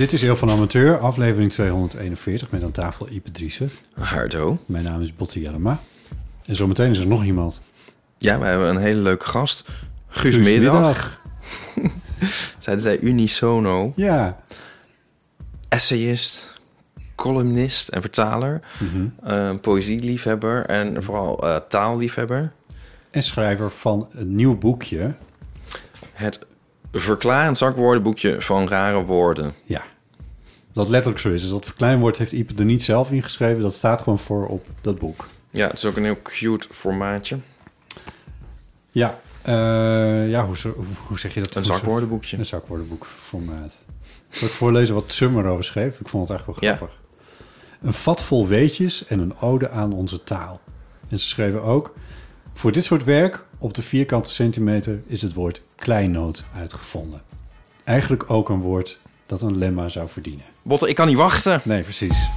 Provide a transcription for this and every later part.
Dit is Heel van Amateur, aflevering 241 met aan tafel Ipe Driessen. Hardo. Mijn naam is Botte Jellema. En zometeen is er nog iemand. Ja, we hebben een hele leuke gast. Guus, Guus Middag. Zeiden zij unisono. Ja. Essayist, columnist en vertaler. Eh, poëzieliefhebber en vooral eh, taalliefhebber. En schrijver van een nieuw boekje. Het verklarend zakwoordenboekje van rare woorden. Ja. Dat letterlijk zo is. Dus dat verkleinwoord heeft Ipe er niet zelf ingeschreven. Dat staat gewoon voor op dat boek. Ja, het is ook een heel cute formaatje. Ja. eh, ja, hoe, hoe, zeg je dat? Een zakwoordenboekje. Een zakwoordenboekformaat. Zal ik voorlezen wat Summer erover schreef? Ik vond het eigenlijk wel Ja. grappig. Een vat vol weetjes en een ode aan onze taal. En ze schreven ook... Voor dit soort werk, op de vierkante centimeter, is het woord kleinoot uitgevonden. Eigenlijk ook een woord dat een lemma zou verdienen. Botte, ik kan niet wachten. Nee, precies.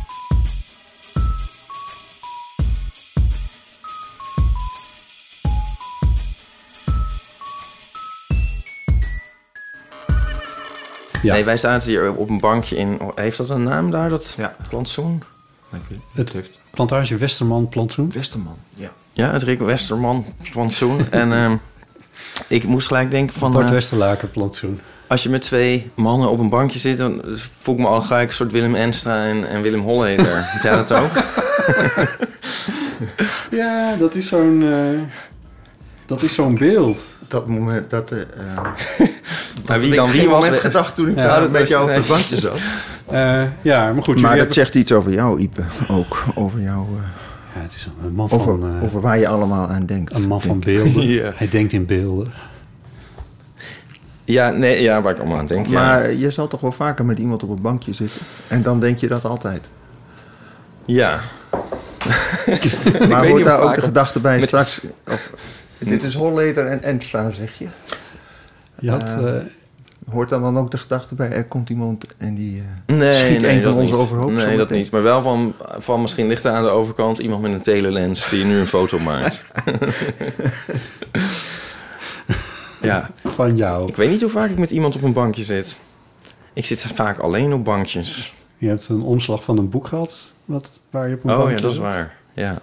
Ja, Nee, wij zaten hier op een bankje in... Heeft dat een naam daar, dat Ja. plantsoen? het plantage Westerman plantsoen. Westerman, ja. Ja, het Rick Westerman plantsoen. en ehm, ik moest gelijk denken van... Bart eh, Westerlaken plantsoen. Als je met twee mannen op een bankje zit, dan voel ik me al gelijk een soort Willem Enstra en, en Willem Holleder. Heb jij dat ook? Ja, dat is zo'n... eh, dat is zo'n beeld. Dat moment, dat... Maar wie ik dan wie was gedacht toen ik Ja, daar dat met jou op het bankje zat. Eh, ja, maar goed. maar dat hebben- zegt iets over jou, Ipe. Ook over jou. eh, Ja, het is een man van, over, eh, over waar je allemaal aan denkt. een man van denk beelden. Ja. Hij denkt in beelden. Ja, nee, ja, waar ik allemaal aan denk. Ja. Maar je zal toch wel vaker met iemand op een bankje zitten. En dan denk je dat altijd. ja. Maar niet daar ook de gedachte bij met- straks... Of, dit is Holleder en Enstra, zeg je. Je had, Eh, eh, Hoort dan dan ook de gedachte bij... Er komt iemand en die eh, Nee, schiet nee, een van dat ons niet. overhoop. Nee, dat niet. Maar wel van, van misschien ligt er aan de overkant iemand met een telelens die nu een foto maakt. ja, van jou. ik weet niet hoe vaak ik met iemand op een bankje zit. Ik zit vaak alleen op bankjes. Je hebt een omslag van een boek gehad. Wat, waar je op een Oh bankje ja, dat is waar. Ja.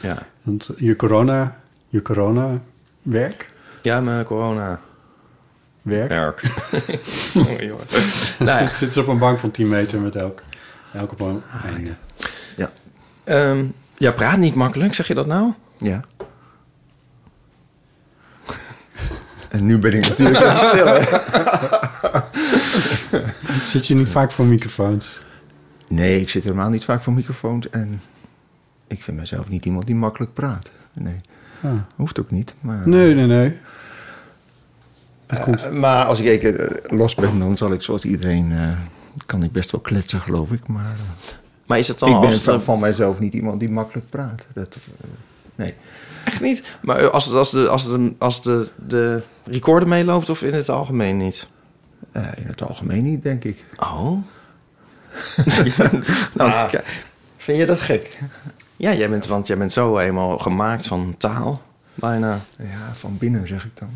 Ja. Want je corona, je corona werk, Ja, mijn corona werk. werk. Sorry hoor. nou ja, Zit ze op een bank van 10 meter met elk, elk op een einde. ehm, ja, praat niet makkelijk, zeg je dat nou? Ja. En nu ben ik natuurlijk even stil. hè. Zit je niet vaak voor microfoons? Nee, ik zit helemaal niet vaak voor microfoons. En ik vind mezelf niet iemand die makkelijk praat. Nee, Ah. hoeft ook niet. Maar, Nee, nee, nee. Eh, maar als ik een keer eh, los ben, dan zal ik zoals iedereen... eh, kan ik best wel kletsen, geloof ik. Maar Maar is het dan ik ben van, de- van mijzelf niet iemand die makkelijk praat. Dat, nee. Echt niet? Maar als, als, de, als, de, als de, de recorder meeloopt of in het algemeen niet? Eh, in het algemeen niet, denk ik. Oh. nou, Ah. kijk. Vind je dat gek? ja, jij bent, want jij bent zo eenmaal gemaakt van taal. Bijna. Ja, van binnen zeg ik dan.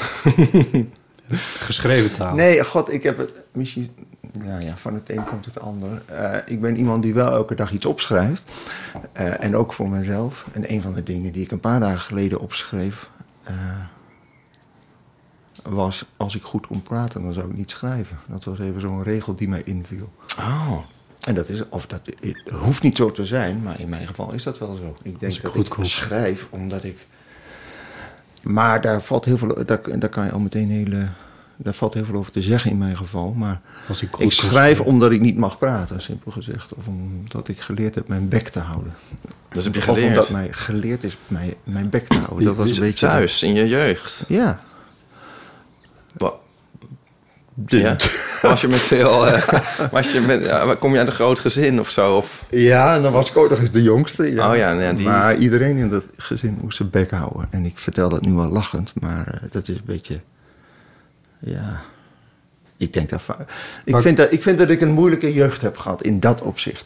Geschreven taal. Nee, god, ik heb het misschien... Nou ja, van het een komt het ander. Eh, ik ben iemand die wel elke dag iets opschrijft. Eh, en ook voor mezelf. En een van de dingen die ik een paar dagen geleden opschreef... eh, was, als ik goed kon praten, dan zou ik niet schrijven. Dat was even zo'n regel die mij inviel. Oh. En dat, is, of dat het hoeft niet zo te zijn, maar in mijn geval is dat wel zo. Ik denk dat goed ik schrijf omdat ik. Maar daar valt heel veel. Daar, daar kan je al meteen hele. Daar valt heel veel over te zeggen in mijn geval. Maar Als ik ik schrijf omdat ik niet mag praten, simpel gezegd. Of omdat ik geleerd heb mijn bek te houden. Dus heb je Of geleerd. omdat mij geleerd is mijn, mijn bek te houden. Dat was een beetje. Thuis, in je jeugd. Ja. Wa- Ja? Was je met veel... eh, was je met, ja, kom je uit een groot gezin of zo? Of, Ja, en dan was ik ook nog eens de jongste. Ja. Oh ja, ja, die- Maar iedereen in dat gezin moest zijn bek houden. En ik vertel dat nu wel lachend, maar eh, dat is een beetje... Ja, ik denk dat... Ik, Maar- vind dat ik vind dat ik een moeilijke jeugd heb gehad in dat opzicht.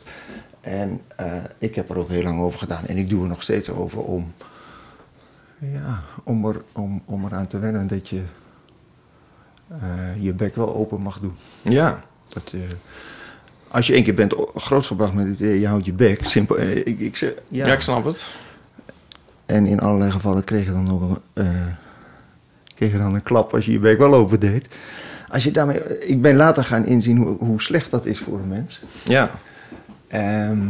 En eh, ik heb er ook heel lang over gedaan. En ik doe er nog steeds over om... Ja, om, er, om, om eraan te wennen dat je je bek wel open mag doen. ja. Dat, eh, als je één keer bent grootgebracht met het idee, je houdt je bek, simpel. eh, ik, ik zeg, ja. ja, ik snap het. En in allerlei gevallen kreeg je dan nog een, eh, kreeg je dan een klap als je je bek wel open deed. Als je daarmee, ik ben later gaan inzien hoe, hoe slecht dat is voor een mens. Ja. Ehm,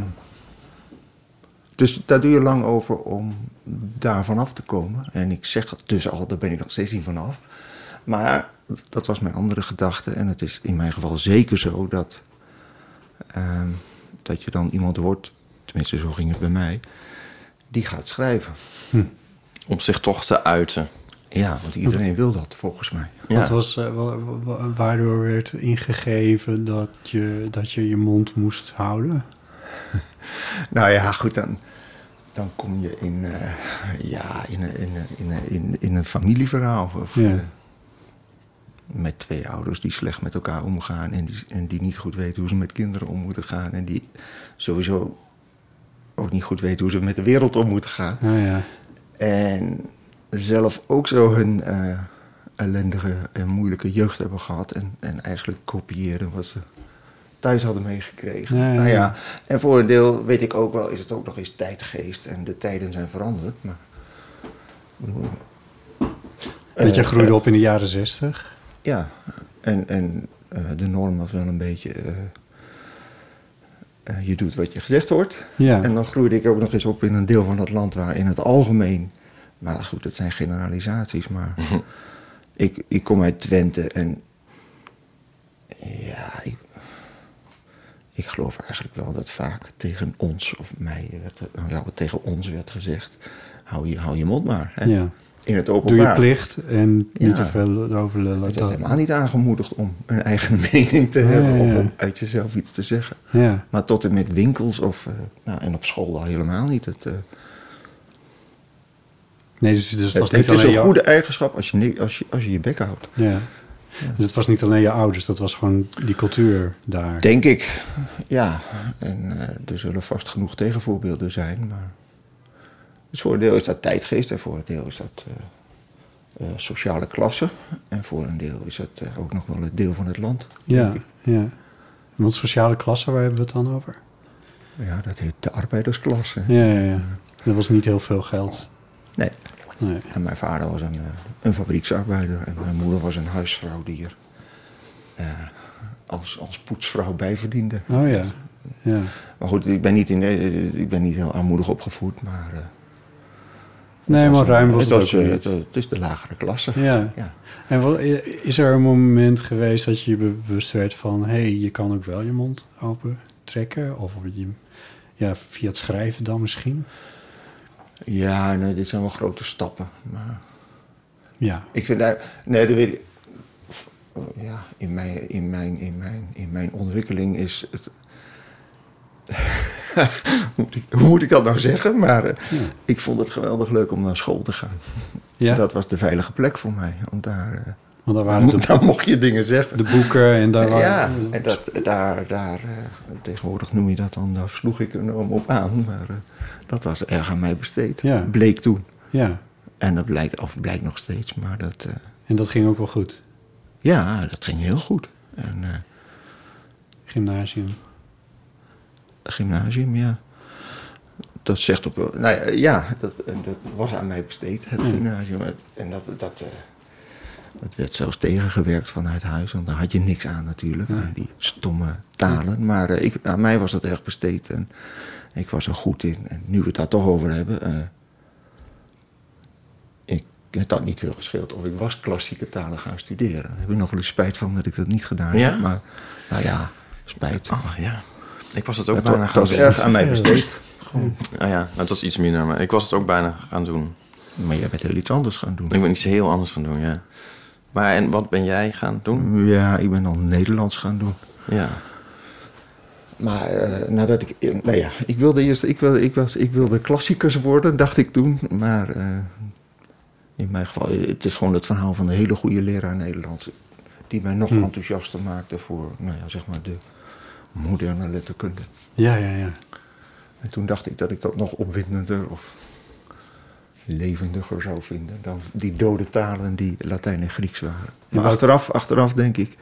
dus daar doe je lang over om daar vanaf te komen. En ik zeg het dus al, daar ben ik nog steeds niet vanaf. Maar dat was mijn andere gedachte. En het is in mijn geval zeker zo dat, ehm, dat je dan iemand wordt, tenminste zo ging het bij mij, die gaat schrijven. Om zich toch te uiten. Ja, want iedereen wil dat volgens mij. Ja. Wat was, eh, wa- wa- waardoor werd ingegeven dat je, dat je je mond moest houden? Nou ja, goed, dan, dan kom je in, eh, ja, in, een- in, een- in, een- in, in een familieverhaal. Of, Ja. Met twee ouders die slecht met elkaar omgaan en die, en die niet goed weten hoe ze met kinderen om moeten gaan. En die sowieso ook niet goed weten hoe ze met de wereld om moeten gaan. Ja, En zelf ook zo hun eh, ellendige en moeilijke jeugd hebben gehad. En, en eigenlijk kopiëren wat ze thuis hadden meegekregen. Ja, ja, Nou ja. en voor een deel weet ik ook wel, is het ook nog eens tijdgeest. En de tijden zijn veranderd. Maar, dat je eh, groeide eh, op in de jaren zestig. Ja, en, en eh, de norm was wel een beetje... eh, eh, je doet wat je gezegd wordt. Ja. En dan groeide ik ook nog eens op in een deel van het land waar in het algemeen... Maar goed, het zijn generalisaties, maar... ik, ik kom uit Twente en... Ja, ik, ik geloof eigenlijk wel dat vaak tegen ons, of mij, werd, nou ja, tegen ons werd gezegd... Hou je, hou je mond maar. Hè? ja. In het Doe openbaar. je plicht en niet te veel erover lullen. Het werd helemaal niet aangemoedigd om een eigen mening te hebben ja, of om uit jezelf iets te zeggen. Ja. Maar tot en met winkels of, eh, nou, en op school al helemaal niet. Het, eh, Nee, dus, dus het was het, niet het is alleen een je, goede eigenschap als je, als je, als je je bek houdt. Ja. Dus het was niet alleen je ouders, dat was gewoon die cultuur daar. Denk ik, ja. En eh, er zullen vast genoeg tegenvoorbeelden zijn. Maar dus voor een deel is dat tijdgeest en voor een deel is dat eh, eh, sociale klasse. En voor een deel is dat eh, ook nog wel een deel van het land. ja, ja. Want sociale klasse, waar hebben we het dan over? Ja, dat heet de arbeidersklasse. Ja, ja, ja. Er was niet heel veel geld. Nee. Nee. En mijn vader was een, een fabrieksarbeider en mijn moeder was een huisvrouw die er als, als poetsvrouw bij verdiende. Oh ja. Ja. Maar goed, ik ben niet, in, ik ben niet heel armoedig opgevoed, maar... Nee, maar ruim was het ook eh, niet. het, het is de lagere klasse. Ja. Ja. En is er een moment geweest dat je je bewust werd van... hé, hey, je kan ook wel je mond open trekken? Of je, ja, via het schrijven dan misschien? Ja, nee, dit zijn wel grote stappen. Maar Ja. ik vind... Nee, dat weet ik... Ja, in mijn, in, mijn, in, mijn, in mijn ontwikkeling is het... hoe, moet ik, hoe moet ik dat nou zeggen? Maar eh, Ja. ik vond het geweldig leuk om naar school te gaan. ja. Dat was de veilige plek voor mij. Want daar, eh, Want daar waren de, daar mocht je dingen zeggen. de boeken en daar waren... ja, en dat, daar, daar eh, tegenwoordig noem je dat dan, daar sloeg ik enorm op aan. Maar dat was erg aan mij besteed. Ja. Bleek toen. Ja, En dat blijkt, of blijkt nog steeds, maar dat, en dat ging ook wel goed. ja, dat ging heel goed. En Gymnasium. Gymnasium, ja. Dat zegt op. Nou ja, ja dat, dat was aan mij besteed, het gymnasium. En dat, dat, eh, dat werd zelfs tegengewerkt vanuit huis, want daar had je niks aan natuurlijk. Ja. aan Die stomme talen. Maar eh, ik, aan mij was dat erg besteed en ik was er goed in. En nu we het daar toch over hebben... eh, ik het had niet veel gescheeld of ik was klassieke talen gaan studeren. Daar heb ik nog wel eens spijt van dat ik dat niet gedaan Ja? heb. Maar nou ja, spijt. Ach ja, ik was het ook bijna gaan doen. erg aan mij besteed. Ah ja, dat was iets minder, maar ik was het ook bijna gaan doen. Maar jij bent heel iets anders gaan doen. Ik ben iets heel anders gaan doen, ja. Maar en wat ben jij gaan doen? Ja, ik ben dan Nederlands gaan doen. Ja. Maar eh, nadat ik... eh, Nou ja, ik wilde eerst... Ik wilde, ik, was, ik wilde klassiekers worden, dacht ik toen. Maar eh, in mijn geval... Het is gewoon het verhaal van een hele goede leraar Nederlands. Die mij nog enthousiaster maakte voor, nou ja, zeg maar de moderne letterkunde. Ja, ja, ja. En toen dacht ik dat ik dat nog opwindender of levendiger zou vinden dan die dode talen die Latijn en Grieks waren. Maar achteraf, achteraf denk ik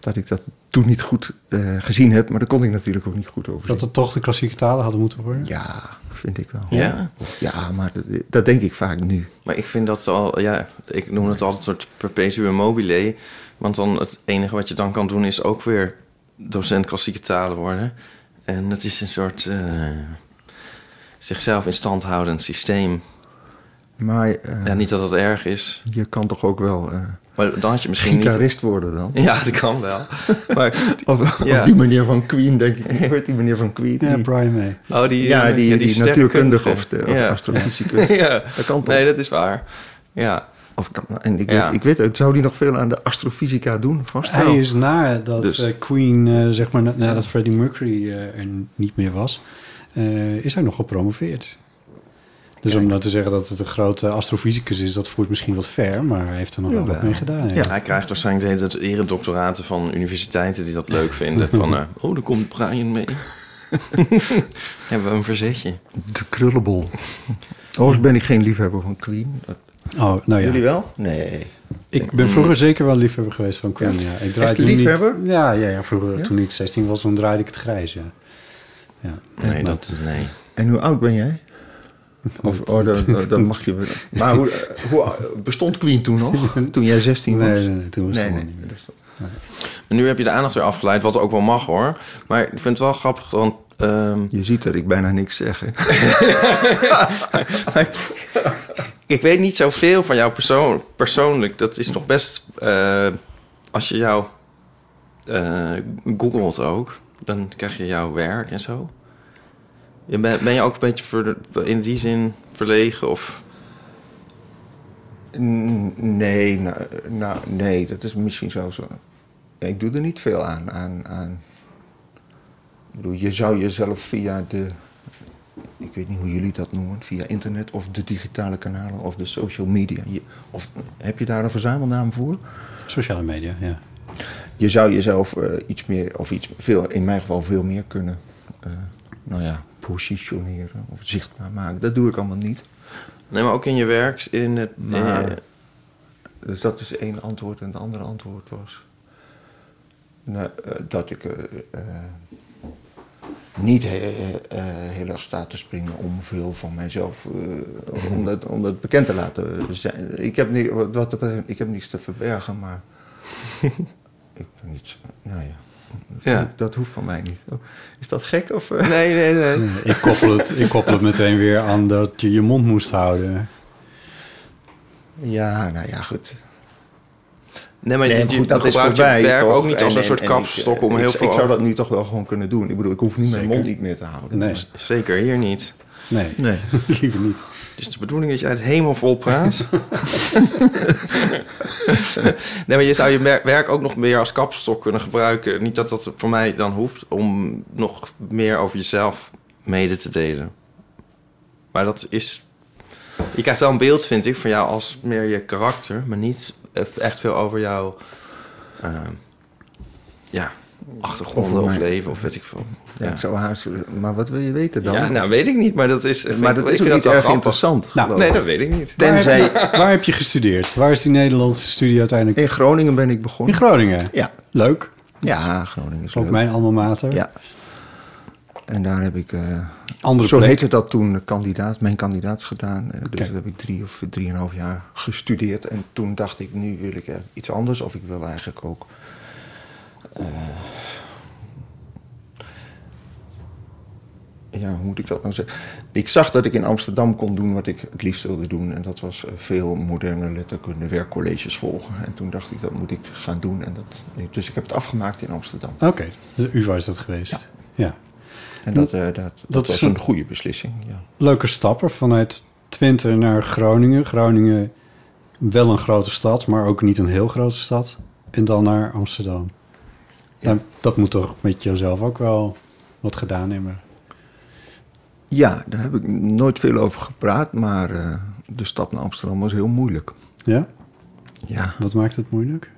dat ik dat toen niet goed eh, gezien heb, maar daar kon ik natuurlijk ook niet goed over. Dat het toch de klassieke talen hadden moeten worden? Ja, vind ik wel. Ja? Ja, maar dat, dat denk ik vaak nu. Maar ik vind dat al, ja, ik noem het altijd een soort perpetuum mobile. Want dan het enige wat je dan kan doen is ook weer docent klassieke talen worden. En het is een soort eh, zichzelf in stand houdend systeem. Maar eh, Ja, niet dat dat erg is, je kan toch ook wel eh, maar dan had je misschien niet... gitarist worden dan? Ja, dat kan wel. Maar, Of, Ja. of die meneer van Queen, denk ik. Hoe heet die meneer van Queen? Ja, Die- Brian May. oh, die, ja, die, die, natuurkundige of, de, of Ja. astrofysicus. ja, Dat kan toch? nee, dat is waar. Ja, Of kan, en ik, Ja. weet, ik weet het, zou die nog veel aan de astrofysica doen? Vast wel. Hij is nadat Dus- eh, Queen, eh, zeg maar, na- nadat Freddie Mercury eh, er niet meer was, eh, is hij nog gepromoveerd. Dus om nou te zeggen dat het een grote astrofysicus is, dat voert misschien wat ver, maar hij heeft er nog wel wat mee gedaan. Ja. Ja. hij krijgt waarschijnlijk de hele tijd eredoctoraten van universiteiten die dat leuk vinden. Van, eh, oh, daar komt Brian mee. Hebben we een verzetje. De krullenbol. Overigens ben ik geen liefhebber van Queen. Dat- Oh, nou ja. Jullie wel? Nee. Ik ben vroeger zeker wel liefhebber geweest van Queen. Ja. Ik draai Echt het nu niet- liefhebber? Ja, ja, ja, vroeger Ja? toen ik 16 was, dan draaide ik het grijs, ja. ja. Nee, dat, nee. En hoe oud ben jij? Of, oh, dat, dat- dat mag je. Maar hoe, eh, hoe bestond Queen toen nog? Toen jij 16 was? Nee, nee, nee, toen was nee, het nee. nog niet meer. Maar nu heb je de aandacht weer afgeleid, wat ook wel mag hoor. Maar ik vind het wel grappig, want... ehm, Je ziet dat ik bijna niks zeg. ik weet niet zoveel van jou persoon, persoonlijk. Dat is nog best... eh, als je jou eh, googelt ook, dan krijg je jouw werk en zo. Ben, ben je ook een beetje in die zin verlegen of... Nee, nou, nou, nee, dat is misschien zo. zo. Ik doe er niet veel aan. aan, aan. Je zou jezelf via de, ik weet niet hoe jullie dat noemen, via internet of de digitale kanalen of de social media. Je, of, heb je daar een verzamelnaam voor? Sociale media, ja. Je zou jezelf eh, iets meer, of iets veel, in mijn geval veel meer kunnen, eh, nou ja, positioneren of zichtbaar maken. Dat doe ik allemaal niet. Nee, maar ook in je werk, in het... Maar- eh, Dus dat is één antwoord. En het andere antwoord was... nou, dat ik eh, eh, niet he- eh, eh, heel erg sta te springen om veel van mijzelf... eh, om, dat, om dat bekend te laten zijn. Ik heb, niet, wat, ik heb niets te verbergen, maar... ik ben niet... Nou ja. Ja. Dat hoeft van mij niet. Oh, Is dat gek? Of, eh? nee, nee, nee. Ik koppel, het, ik koppel het meteen weer aan dat je je mond moest houden. Ja, nou ja, goed. Nee, maar Nee, je, maar je goed, dat is gebruikt je voorbij, werk toch? ook niet als En- een soort kapstok ik, om heel ik, veel... Ik zou dat nu toch wel gewoon kunnen doen. Ik bedoel, ik hoef niet mijn mond niet meer te houden. Nee, Zeker, hier niet. nee, Nee. liever niet. Het is de bedoeling dat je uit hemel vol praat. nee, maar je zou je werk ook nog meer als kapstok kunnen gebruiken. Niet dat dat voor mij dan hoeft om nog meer over jezelf mede te delen. Maar dat is... Je krijgt wel een beeld, vind ik, van jou als meer je karakter, maar niet echt veel over jouw eh, ja, achtergronden Over of leven of weet ik veel. Ja, Ja, ik zou haast, maar wat wil je weten dan? ja nou weet ik niet, maar dat is. maar dat ik is ook niet erg grappig. interessant. Nou, Nee, dat weet ik niet. Tenzij Waar heb je gestudeerd? Waar is die Nederlandse studie uiteindelijk? in Groningen ben ik In begonnen. Groningen. Ja, Leuk. ja Groningen is Ook leuk. mijn alma mater. Ja. En daar heb ik, eh, Andere zo plek. heette dat toen, kandidaat, mijn kandidaats gedaan. Dus heb ik drie of drieënhalf jaar gestudeerd. En toen dacht ik, nu wil ik iets anders. Of ik wil eigenlijk ook... eh, ja, hoe moet ik dat nou zeggen? Ik zag dat ik in Amsterdam kon doen wat ik het liefst wilde doen. En dat was eh, veel moderne letterkunde werkcolleges volgen. En toen dacht ik, dat moet ik gaan doen. En dat, dus ik heb het afgemaakt in Amsterdam. Oké, de UvA is dat geweest. Ja. En dat, eh, dat, dat, Dat was is een- goede beslissing, ja. Leuke stappen vanuit Twente naar Groningen. Groningen wel een grote stad, maar ook niet een heel grote stad. En dan naar Amsterdam. Ja. Nou, dat moet toch met jezelf ook wel wat gedaan hebben. Ja, daar heb ik nooit veel over gepraat. Maar eh, de stap naar Amsterdam was heel moeilijk. Ja? Ja, Wat maakt het moeilijk?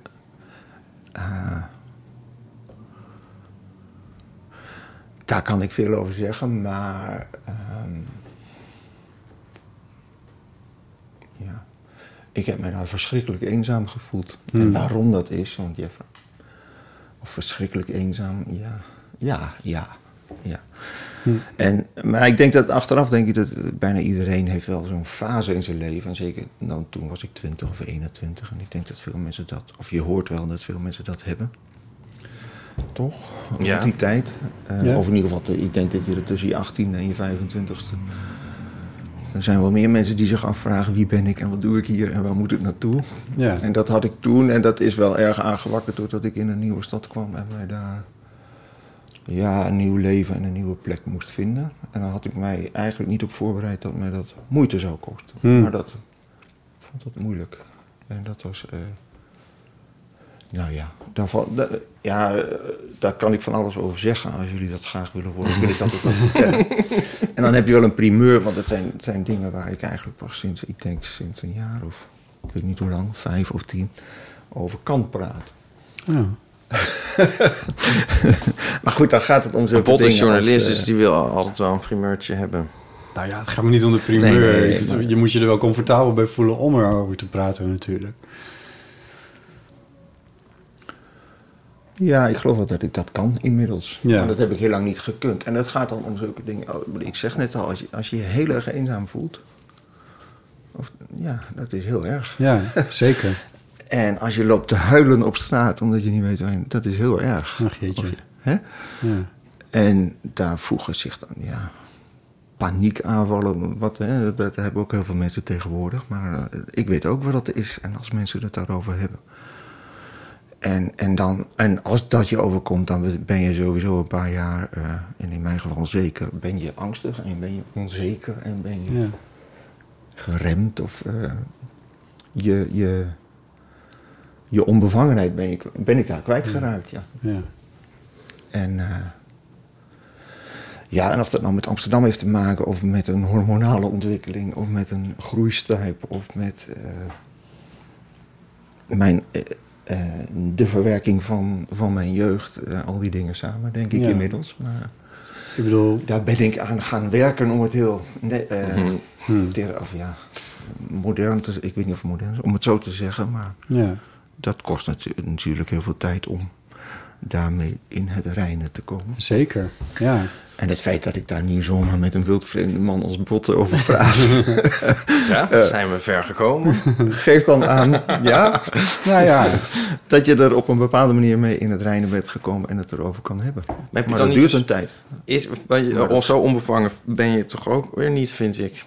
Daar kan ik veel over zeggen. Maar... ehm, ja, ik heb me daar verschrikkelijk eenzaam gevoeld. En Hmm. waarom dat is, want je... Of verschrikkelijk eenzaam, ja. Ja, ja, ja. Hmm. En, maar ik denk dat achteraf denk ik dat bijna iedereen heeft wel zo'n fase in zijn leven. En zeker, nou, toen was ik 20 of 21. En ik denk dat veel mensen dat, of je hoort wel dat veel mensen dat hebben. Toch? Rond Ja. die tijd. Eh, Ja. Of in ieder geval, ik denk dat je er tussen je 18 en je 25ste. Er zijn wel meer mensen die zich afvragen wie ben ik en wat doe ik hier en waar moet ik naartoe. Ja. En dat had ik toen en dat is wel erg aangewakkerd doordat ik in een nieuwe stad kwam en mij daar ja, een nieuw leven en een nieuwe plek moest vinden. En daar had ik mij eigenlijk niet op voorbereid dat mij dat moeite zou kosten. Hmm. Maar dat ik vond dat moeilijk. En dat was. eh, nou ja, daarvan, da- ja, eh, daar kan ik van alles over zeggen. Als jullie dat graag willen horen, wil ik dat ook. En dan heb je wel een primeur, want het zijn, het zijn dingen waar ik eigenlijk pas sinds, ik denk sinds een jaar of ik weet niet hoe lang, vijf of tien, over kan praten. Ja. Maar goed, dan gaat het om Een is dingen als, journalist, eh, dus die wil altijd wel een primeurtje hebben. Nou ja, het gaat me niet om de primeur. Nee, nee, nee, Het- maar- Je moet je er wel comfortabel bij voelen om erover te praten natuurlijk. Ja, ik geloof wel dat ik dat kan inmiddels. Ja. Maar dat heb ik heel lang niet gekund. En dat gaat dan om zulke dingen. Oh, Ik zeg net al, als je als je, je heel erg eenzaam voelt. Of, ja, dat is heel erg. Ja, zeker. En als je loopt te huilen op straat omdat je niet weet waarheen, dat is heel erg. Ach jeetje. Of je- hè? Ja. En daar voegen zich dan, ja, paniekaanvallen. Wat, hè, dat, dat hebben ook heel veel mensen tegenwoordig. Maar eh, ik weet ook wat dat is. En als mensen het daarover hebben. En, en, dan, en als dat je overkomt, dan ben je sowieso een paar jaar, eh, en in mijn geval zeker, ben je angstig en ben je onzeker en ben je Ja. geremd of eh, je, je, je onbevangenheid ben, je, ben ik daar kwijtgeraakt, ja. Ja. En eh, ja, en of dat nou met Amsterdam heeft te maken, of met een hormonale ontwikkeling, of met een groeistijp, of met mijn, eh, de verwerking van, van mijn jeugd, eh, al die dingen samen, denk ik Ja. inmiddels. Maar Ik bedoel, daar ben ik aan gaan werken om het heel eh, hmm, ter- of ja, modern te ik weet niet of modern is, om het zo te zeggen, maar ja. dat kost natu- natuurlijk heel veel tijd om daarmee in het reinen te komen. Zeker. Ja. En het feit dat ik daar niet zomaar met een wildvreemde man als Botte over praat, Ja, Eh. zijn we ver gekomen. geeft dan aan ja, Nou ja, dat je er op een bepaalde manier mee in het reinen bent gekomen en het erover kan hebben. heb Maar dat duurt dus- een tijd. Is, want je, Maar dat- of zo onbevangen ben je toch ook weer niet, vind ik.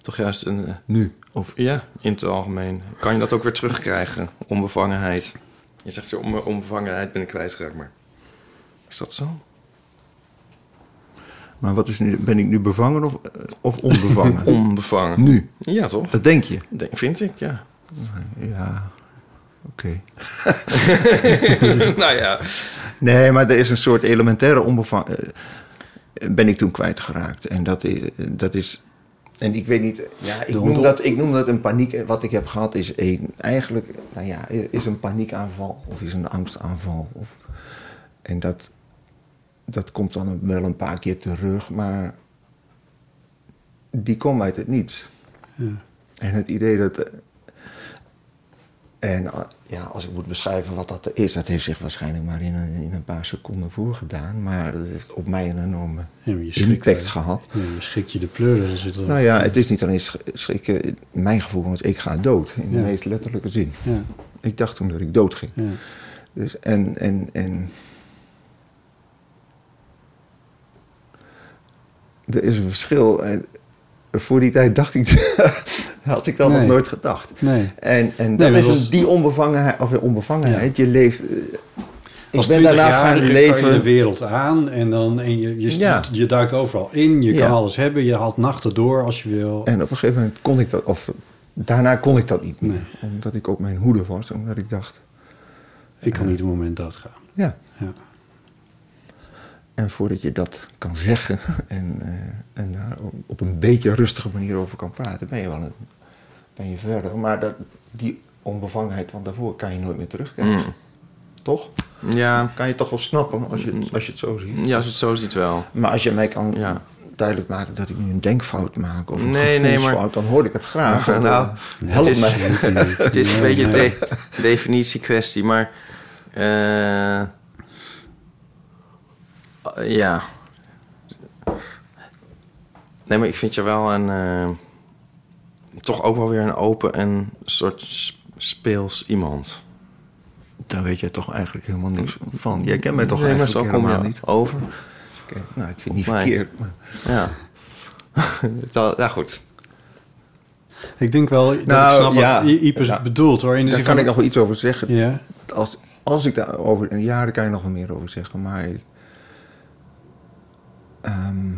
Toch juist een... eh, Nu. Of, Ja, in het algemeen. Kan je dat ook weer terugkrijgen, onbevangenheid? Je zegt zo, on- onbevangenheid ben ik kwijtgeraakt, maar... Is dat zo? Maar wat is nu, ben ik nu bevangen of, of onbevangen? Onbevangen. nu. Ja, toch? Dat denk je. Denk, vind ik, ja. Ja, oké. nou ja. Nee, maar er is een soort elementaire onbevangen. ben ik toen kwijtgeraakt. En dat is, dat is. En ik weet niet. Ja, ik, noem dat, ik noem dat een paniek. Wat ik heb gehad is een, eigenlijk. Nou ja, is een paniekaanval. Of is een angstaanval. Of, en dat. Dat komt dan wel een paar keer terug. Maar. Die komt uit het niets. Ja. En het idee dat. eh, En eh, ja, als ik moet beschrijven wat dat is, dat heeft zich waarschijnlijk maar in een, in een paar seconden voorgedaan. Maar dat heeft op mij een enorme Ja, impact gehad. ja, je schrikt je de pleuren. Er- Nou ja, het is niet alleen sch- schrikken. Mijn gevoel was, ik ga dood. In de meest letterlijke zin. Ja, Ik dacht toen dat ik dood ging. ja. Dus, en, en, en er is een verschil. En voor die tijd dacht ik, had ik dat Nee. nog nooit gedacht. Nee. En, en dat Nee, is was- die onbevangenheid, of onbevangenheid, je leeft... eh, ik Als ben daarna gaan 20-jarige kan je de leven... wereld aan en, dan, en je, je, Ja. je duikt overal in. Je Ja. kan alles hebben. Je haalt nachten door als je wil. En op een gegeven moment kon ik dat, of daarna kon ik dat niet meer. Omdat ik ook mijn hoede was, omdat ik dacht, Ik kan niet op het moment doodgaan. ja. Ja. En voordat je dat kan zeggen en, eh, en daar op- een beetje rustige manier over kan praten, ben je wel een, ben je verder. Maar dat, die onbevangenheid van daarvoor kan je nooit meer terugkrijgen. Mm. Toch? Ja, Kan je toch wel snappen als je, het- als je het zo ziet. ja, als je het zo ziet wel. Maar als je mij kan Ja. duidelijk maken dat ik nu een denkfout maak of een Nee, nee, maar- dan hoor ik het graag. Nou, help het is- mij. Het is een beetje een de- definitiekwestie, maar... eh, ja. Nee, maar ik vind je wel een... eh, toch ook wel weer een open en soort speels iemand. Daar weet jij toch eigenlijk helemaal niks van. Jij kent mij toch nee, maar eigenlijk zo kom helemaal je niet. over. Oké, Nou, ik vind het niet verkeerd. Maar... Ja. Dat, ja, goed. Ik denk wel dat Nou, ik snap ja. wat Ja. bedoelt hoor. In de Daar kan van- ik nog wel iets over zeggen. Ja. Als, als ik daar over een jaar, daar kan je nog wel meer over zeggen. Maar ehm,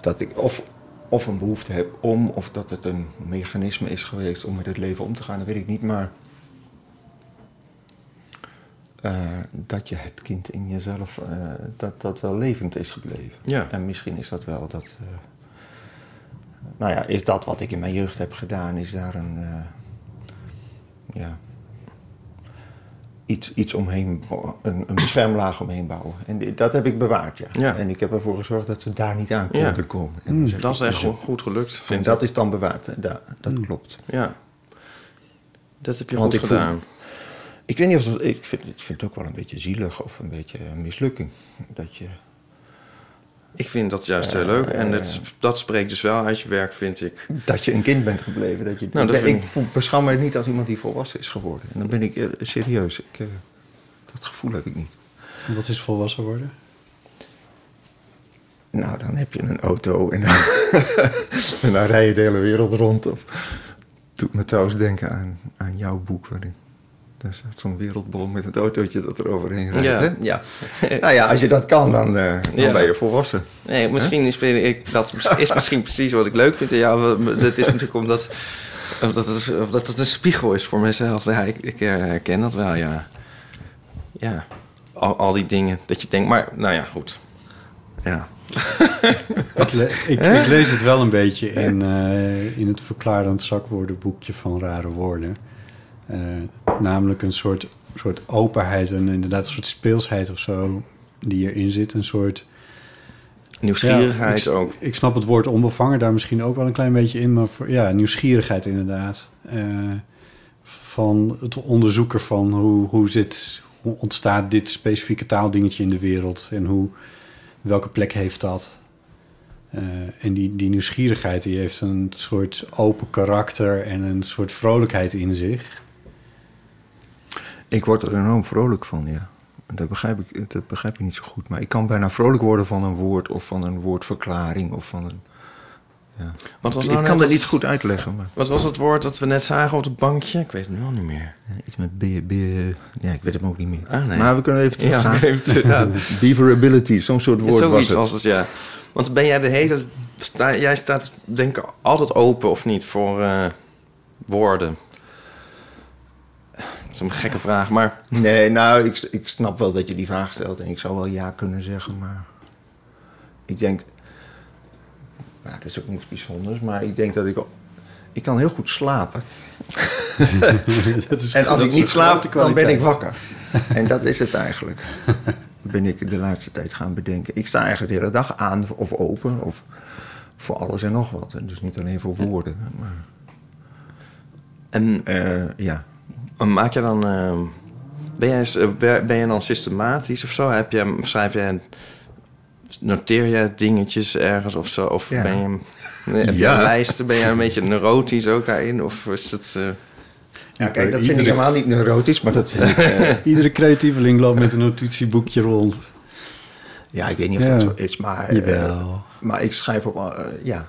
dat ik of, of een behoefte heb om, of dat het een mechanisme is geweest om met het leven om te gaan, dat weet ik niet. Maar eh, dat je het kind in jezelf, eh, dat dat wel levend is gebleven. Ja. En misschien is dat wel dat. eh, nou ja, is dat wat ik in mijn jeugd heb gedaan, is daar een. ja, iets, iets omheen, een, een beschermlaag omheen bouwen. En dat heb ik bewaard, ja. Ja. En ik heb ervoor gezorgd dat ze daar niet aan Ja. konden komen. Zeg Dat is echt zo. goed, goed gelukt, En dat ik. is dan bewaard. Da- dat klopt. Ja. Dat heb je Want goed ik voel- gedaan. Ik weet niet of dat, ik vind, ik vind het ook wel een beetje zielig of een beetje een mislukking. Dat je, Ik vind dat juist heel leuk. En dat, dat spreekt dus wel uit je werk, vind ik. dat je een kind bent gebleven. Dat je, Nou, ik, dat ben- vind ik voel- beschouw mij niet als iemand die volwassen is geworden. En dan ben ik eh, serieus. Ik, eh, dat gevoel heb ik niet. Wat is volwassen worden? Nou, dan heb je een auto en dan, en dan rij je de hele wereld rond. Of doet me trouwens denken aan, aan jouw boek. Waarin, staat zo'n wereldbol met het autootje dat er overheen rijdt. Ja. Hè? ja. nou ja, als je dat kan, dan, eh, dan Ja. ben je volwassen. Nee, misschien is, vind ik, dat is misschien precies wat ik leuk vind in jou. Dat is natuurlijk omdat, omdat, het, omdat het een spiegel is voor mezelf. Ja, ik, ik herken dat wel, ja. Ja, al, al die dingen dat je denkt. Maar, nou ja, goed. Ja. Ik, le- ik, ik lees het wel een beetje in, eh, in het verklarend zakwoordenboekje van rare woorden. Eh, namelijk een soort, soort openheid en inderdaad een soort speelsheid of zo die erin zit. Een soort Nieuwsgierigheid Ja, ik, ook. Ik snap het woord onbevangen daar misschien ook wel een klein beetje in, maar voor, ja, nieuwsgierigheid inderdaad. Eh, van het onderzoeken van hoe, hoe, zit, hoe ontstaat dit specifieke taaldingetje in de wereld en hoe, welke plek heeft dat. Eh, en die, die nieuwsgierigheid die heeft een soort open karakter en een soort vrolijkheid in zich. Ik word er enorm vrolijk van, ja. Dat begrijp, ik, dat begrijp ik niet zo goed. Maar ik kan bijna vrolijk worden van een woord of van een woordverklaring of van een... Ja. Wat was ik nou kan net dat het- niet goed uitleggen, maar... Wat was het woord dat we net zagen op het bankje? Ik weet het nu al niet meer. Ja, iets met beer, beer, ja, ik weet het ook niet meer. Ah, nee. Maar we kunnen even teruggaan. Ja, even. Beaverability, zo'n soort woord was het. was het, ja. Want ben jij de hele... Sta, jij staat, denk ik, altijd open of niet voor eh, woorden? Dat is een gekke vraag, maar... Nee, nou, ik, ik snap wel dat je die vraag stelt en ik zou wel ja kunnen zeggen, maar ik denk, nou, dat is ook niks bijzonders, maar ik denk dat ik, ik kan heel goed slapen. Dat is- En als dat ik niet slaap, dan ben ik wakker. En dat is het eigenlijk. Ben ik de laatste tijd gaan bedenken. Ik sta eigenlijk de hele dag aan of open of voor alles en nog wat. Dus niet alleen voor woorden. Maar, En eh, ja. Maar Maak je dan. eh, ben, jij, eh, ben je dan systematisch of zo? Heb je, schrijf je. Noteer je dingetjes ergens of zo? Of Ja. ben je. Heb je Ja. lijsten? Ben je een beetje neurotisch ook daarin? Of is het. eh, ja, kijk, dat vind ik helemaal niet neurotisch, maar dat vind ik... eh, Iedere creatieveling loopt met een notitieboekje rond. Ja, ik weet niet of Ja. dat zo is, maar... Jawel. maar ik schrijf op... ja,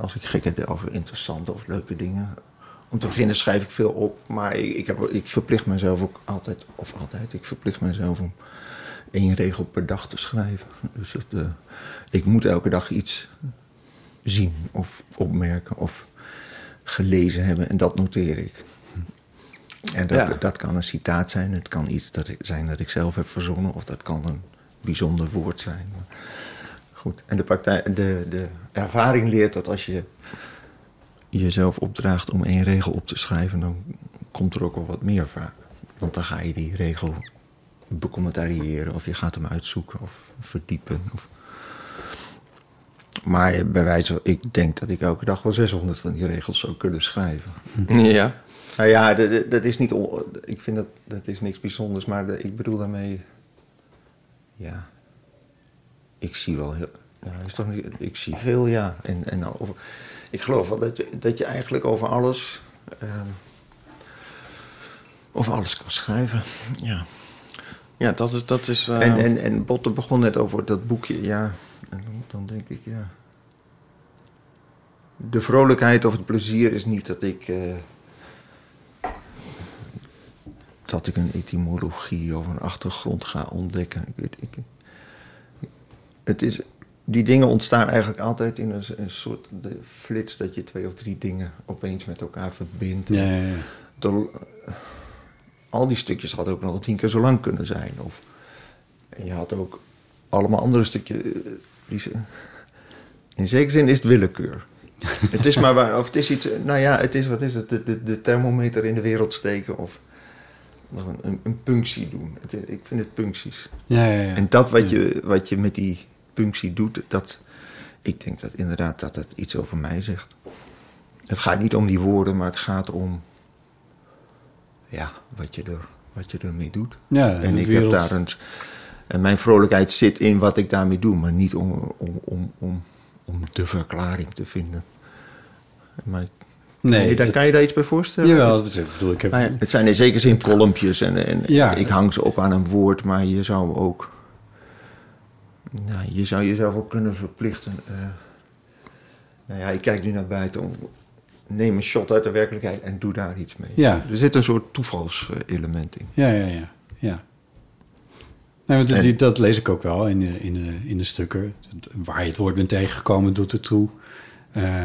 als ik gek heb over interessante of leuke dingen... Om te beginnen schrijf ik veel op, maar ik, ik, heb, ik verplicht mezelf ook altijd... Of altijd, ik verplicht mezelf om één regel per dag te schrijven. Dus eh, ik moet elke dag iets zien of opmerken of gelezen hebben en dat noteer ik. En dat, Ja. dat kan een citaat zijn, het kan iets dat ik, zijn dat ik zelf heb verzonnen, of dat kan een bijzonder woord zijn. Goed, en de, praktijk, de, de ervaring leert dat als je jezelf opdraagt om één regel op te schrijven, dan komt er ook wel wat meer vaak. Want dan ga je die regel becommentariëren, of je gaat hem uitzoeken of verdiepen. Of... Maar bij wijze van, ik denk dat ik elke dag wel 600 van die regels zou kunnen schrijven. Ja. Nou ja, dat, is niet. on- Ik vind dat dat is niks bijzonders, maar de- ik bedoel daarmee. Ja. Ik zie wel heel. Ja, is toch niet, ik zie veel, ja. En, en over, ik geloof wel dat je, dat je eigenlijk over alles. ehm, over alles kan schrijven. Ja. Ja, dat is... Dat is eh, En, en, en Botte begon net over dat boekje, ja. En dan, dan denk ik, ja. De vrolijkheid of het plezier is niet dat ik. eh, dat ik een etymologie of een achtergrond ga ontdekken. Ik weet, ik, het is, die dingen ontstaan eigenlijk altijd in een, een soort de flits dat je twee of drie dingen opeens met elkaar verbindt. Ja, ja, ja. De- al die stukjes hadden ook nog tien keer zo lang kunnen zijn. Of, en je had ook allemaal andere stukjes. eh, Die ze, in zekere zin is het willekeur. het is maar waar, of het is iets, nou ja, het is, wat is het, de, de, de thermometer in de wereld steken of een, een, een punctie doen. Het ik vind het puncties. ja, ja, ja. En dat wat je, wat je met die punctie doet, dat, ik denk dat inderdaad dat het iets over mij zegt. Het gaat niet om die woorden, maar het gaat om ja, wat, je er, wat je ermee doet. Ja, en ik wereld- heb daar een. En mijn vrolijkheid zit in wat ik daarmee doe, maar niet om, om, om, om, om de verklaring te vinden. Maar Nee, nee, daar dat- kan je daar iets bij voorstellen? Jawel, dat ik bedoel, ik heb... Ja, Het zijn in zekere zin kolompjes en, en Ja. ik hang ze op aan een woord, maar je zou ook. Nou, je zou jezelf ook kunnen verplichten. eh, nou ja, ik kijk nu naar buiten. Neem een shot uit de werkelijkheid en doe daar iets mee. Ja. Er zit een soort toevalselement in. Ja, ja, ja. ja. Nee, dat- En- dat lees ik ook wel in de, in de, in de stukken. Waar je het woord bent tegengekomen, doet het toe. Eh,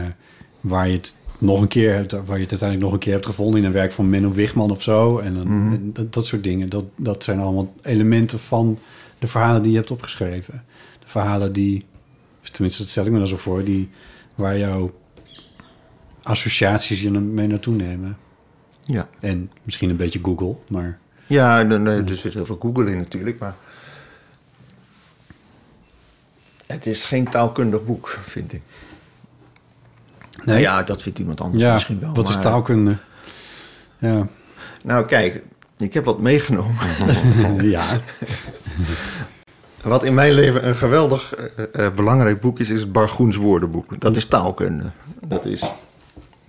waar je het nog een keer hebt, waar je het uiteindelijk nog een keer hebt gevonden in een werk van Menno Wigman of zo. En, dan, Mhm. en dat, dat soort dingen. Dat, dat zijn allemaal elementen van de verhalen die je hebt opgeschreven. De verhalen die, tenminste dat stel ik me dan zo voor, die, waar jouw associaties je mee naartoe nemen. Ja, En misschien een beetje Google, maar... ja nee, nee, er zit heel veel Google in natuurlijk, maar. Het is geen taalkundig boek, vind ik. Nee? Ja, dat vindt iemand anders Ja, misschien wel. wat is taalkunde? Ja. Nou, kijk, ik heb wat meegenomen. ja. Wat in mijn leven een geweldig eh, eh, belangrijk boek is, is het Bargoens woordenboek. Dat is taalkunde. Dat is...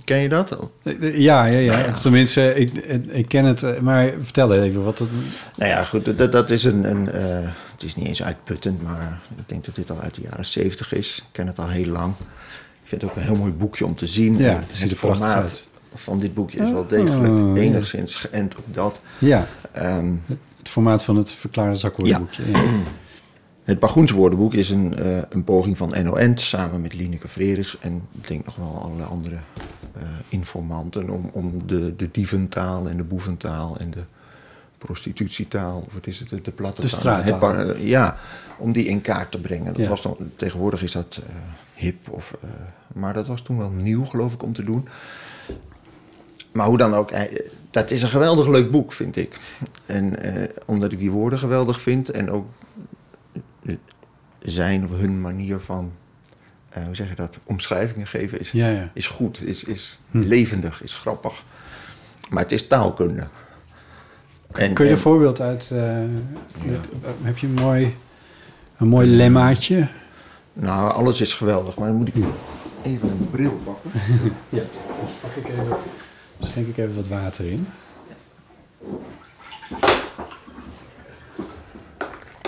Ken je dat? Ja, ja, ja. Nou ja. Tenminste, ik, ik ken het, eh, maar vertel even wat het... Nou ja, goed, dat, dat is een... een eh, het is niet eens uitputtend, maar ik denk dat dit al uit de jaren zeventig is. Ik ken het al heel lang. Ik vind het ook een heel mooi boekje om te zien. Ja, het prachtig formaat uit. van dit boekje is wel degelijk Oh, enigszins geënt op dat. Ja, Ehm, het formaat van het verklaren zakwoordenboekje. Ja. Het Bargoens woordenboek is een, eh, een poging van NON samen met Lineke Frerichs en ik denk nog wel allerlei andere eh, informanten om, om de, de dieventaal en de boeventaal en de prostitutietaal, of wat is het, de, de platte De taal. straattaal. Het eh, ja, om die in kaart te brengen. Dat Ja. was dan, tegenwoordig is dat hip, of, maar dat was toen wel nieuw geloof ik om te doen. Maar hoe dan ook, dat is een geweldig leuk boek, vind ik. En eh, omdat ik die woorden geweldig vind en ook zijn of hun manier van, eh, hoe zeg je dat, omschrijvingen geven is, Ja, ja. is goed, is, is Hm. levendig, is grappig. Maar het is taalkunde. En, Kun je en- een voorbeeld uit... eh, dit- eh, heb je een mooi, een mooi lemmaatje? Nou, alles is geweldig, maar dan moet ik even een bril pakken. Ja. Pak ik even, dus schenk ik even wat water in.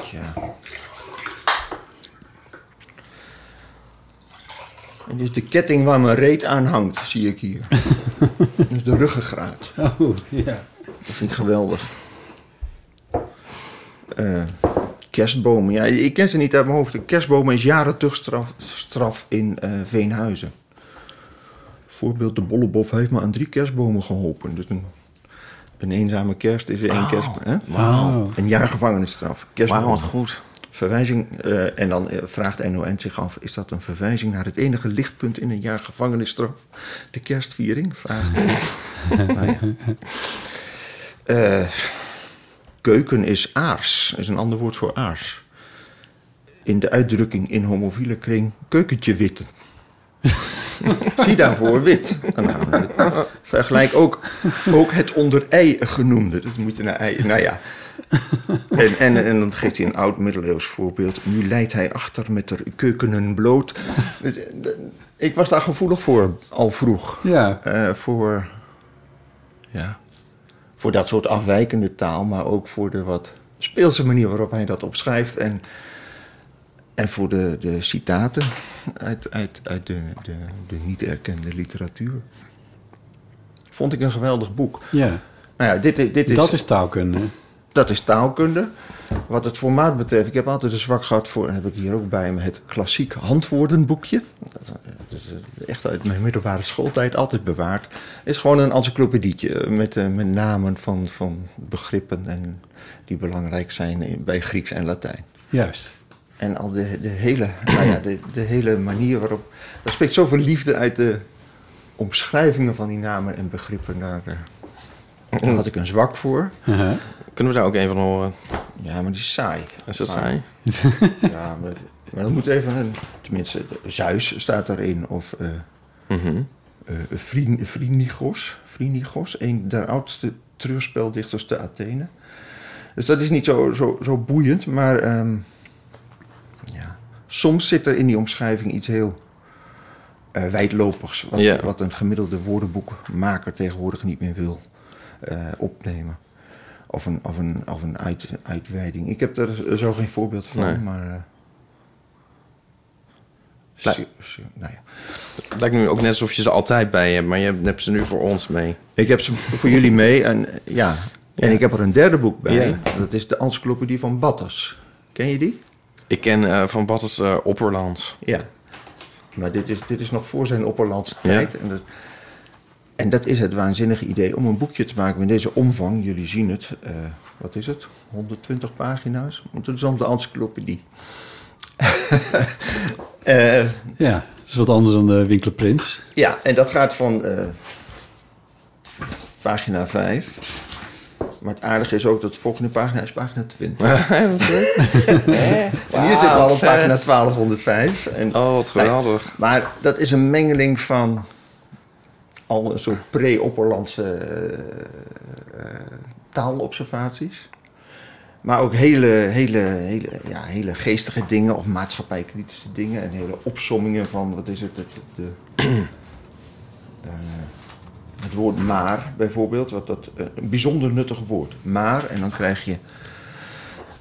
Tja. Het is de ketting waar mijn reet aan hangt, zie ik hier. dat is de ruggengraat. Oh, ja. Dat vind ik geweldig. Eh, kerstbomen. Ja, ik ken ze niet uit mijn hoofd. De kerstbomen is jaren terugstraf straf in eh, Veenhuizen. Voorbeeld, de Bollebof heeft me aan drie kerstbomen geholpen. Dus een, een eenzame kerst is één kerst. Hè? Een jaar gevangenisstraf. Wat goed. Verwijzing, eh, en dan eh, vraagt NON zich af: is dat een verwijzing naar het enige lichtpunt in een jaar gevangenisstraf? De kerstviering? Vraagt nou ja. Eh, keuken is aars, is een ander woord voor aars. In de uitdrukking in homofiele kring: keukentje witten. Zie daarvoor wit. Nou, vergelijk ook, ook het onder ei genoemde. Dus moet je naar ei. Nou ja. En, en, en dan geeft hij een oud middeleeuws voorbeeld. Nu leidt hij achter met de keukenen bloot. Dus, eh, Ik was daar gevoelig voor, al vroeg. Ja. Eh, voor, ja, voor dat soort afwijkende taal, maar ook voor de wat speelse manier waarop hij dat opschrijft. En, en voor de, de citaten uit, uit, uit de, de, de niet erkende literatuur. Vond ik een geweldig boek. ja. Nou ja, dit, dit is, Dat is taalkunde. dat is taalkunde. Wat het formaat betreft, ik heb altijd een zwak gehad voor, en heb ik hier ook bij me, het klassiek handwoordenboekje. Dat, dat is echt uit mijn middelbare schooltijd altijd bewaard. is gewoon een encyclopedietje met, eh, met namen van, van begrippen en, die belangrijk zijn bij Grieks en Latijn. Juist. En al de, de, hele, nou ja, de, de hele manier waarop. Er spreekt zoveel liefde uit de omschrijvingen van die namen en begrippen. Daar, eh, daar had ik een zwak voor. Uh-huh. Kunnen we daar ook een van horen? Ja, maar die is saai. Is dat Maar- saai? Ja, maar, maar dat moet even een. Tenminste, Zeus staat erin. Of eh Mhm. eh Vri- Phrynichos. Phrynichos, een der oudste treurspeldichters te Athene. Dus dat is niet zo, zo, zo boeiend, maar ehm. Soms zit er in die omschrijving iets heel eh, wijdlopigs. Wat, wat een gemiddelde woordenboekmaker tegenwoordig niet meer wil eh, opnemen. Of een, of een, of een uit, uitweiding. Ik heb er zo geen voorbeeld van, Nee. maar. zo- zo- nou ja. Het lijkt nu ook net alsof je ze altijd bij hebt, maar je hebt ze nu voor ons mee. Ik heb ze voor jullie mee en ja. En Ja. ik heb er een derde boek bij. Ja. Dat is de encyclopedie van Battas. Ken je die? Ik ken eh, van Battes eh Opperlands. Ja. Maar dit is, dit is nog voor zijn opperlandse Ja. tijd. En, dat, en dat is het waanzinnige idee om een boekje te maken met deze omvang. Jullie zien het. eh, wat is het? 120 pagina's. Want dat is dan de encyclopedie. Eh, Ja, dat is wat anders dan de Winkler Prins. Ja, en dat gaat van eh, pagina 5. Maar het aardige is ook dat de volgende pagina is pagina 20. En hier zitten we al op pagina 1205. En, Oh, wat geweldig. maar dat is een mengeling van al een soort pre-Opperlandse eh, eh, taalobservaties. Maar ook hele, hele, hele, ja, hele geestige dingen of maatschappijkritische dingen. En hele opsommingen van, wat is het, de, het woord maar bijvoorbeeld. Wat dat, eh, een bijzonder nuttig woord. Maar, en dan krijg je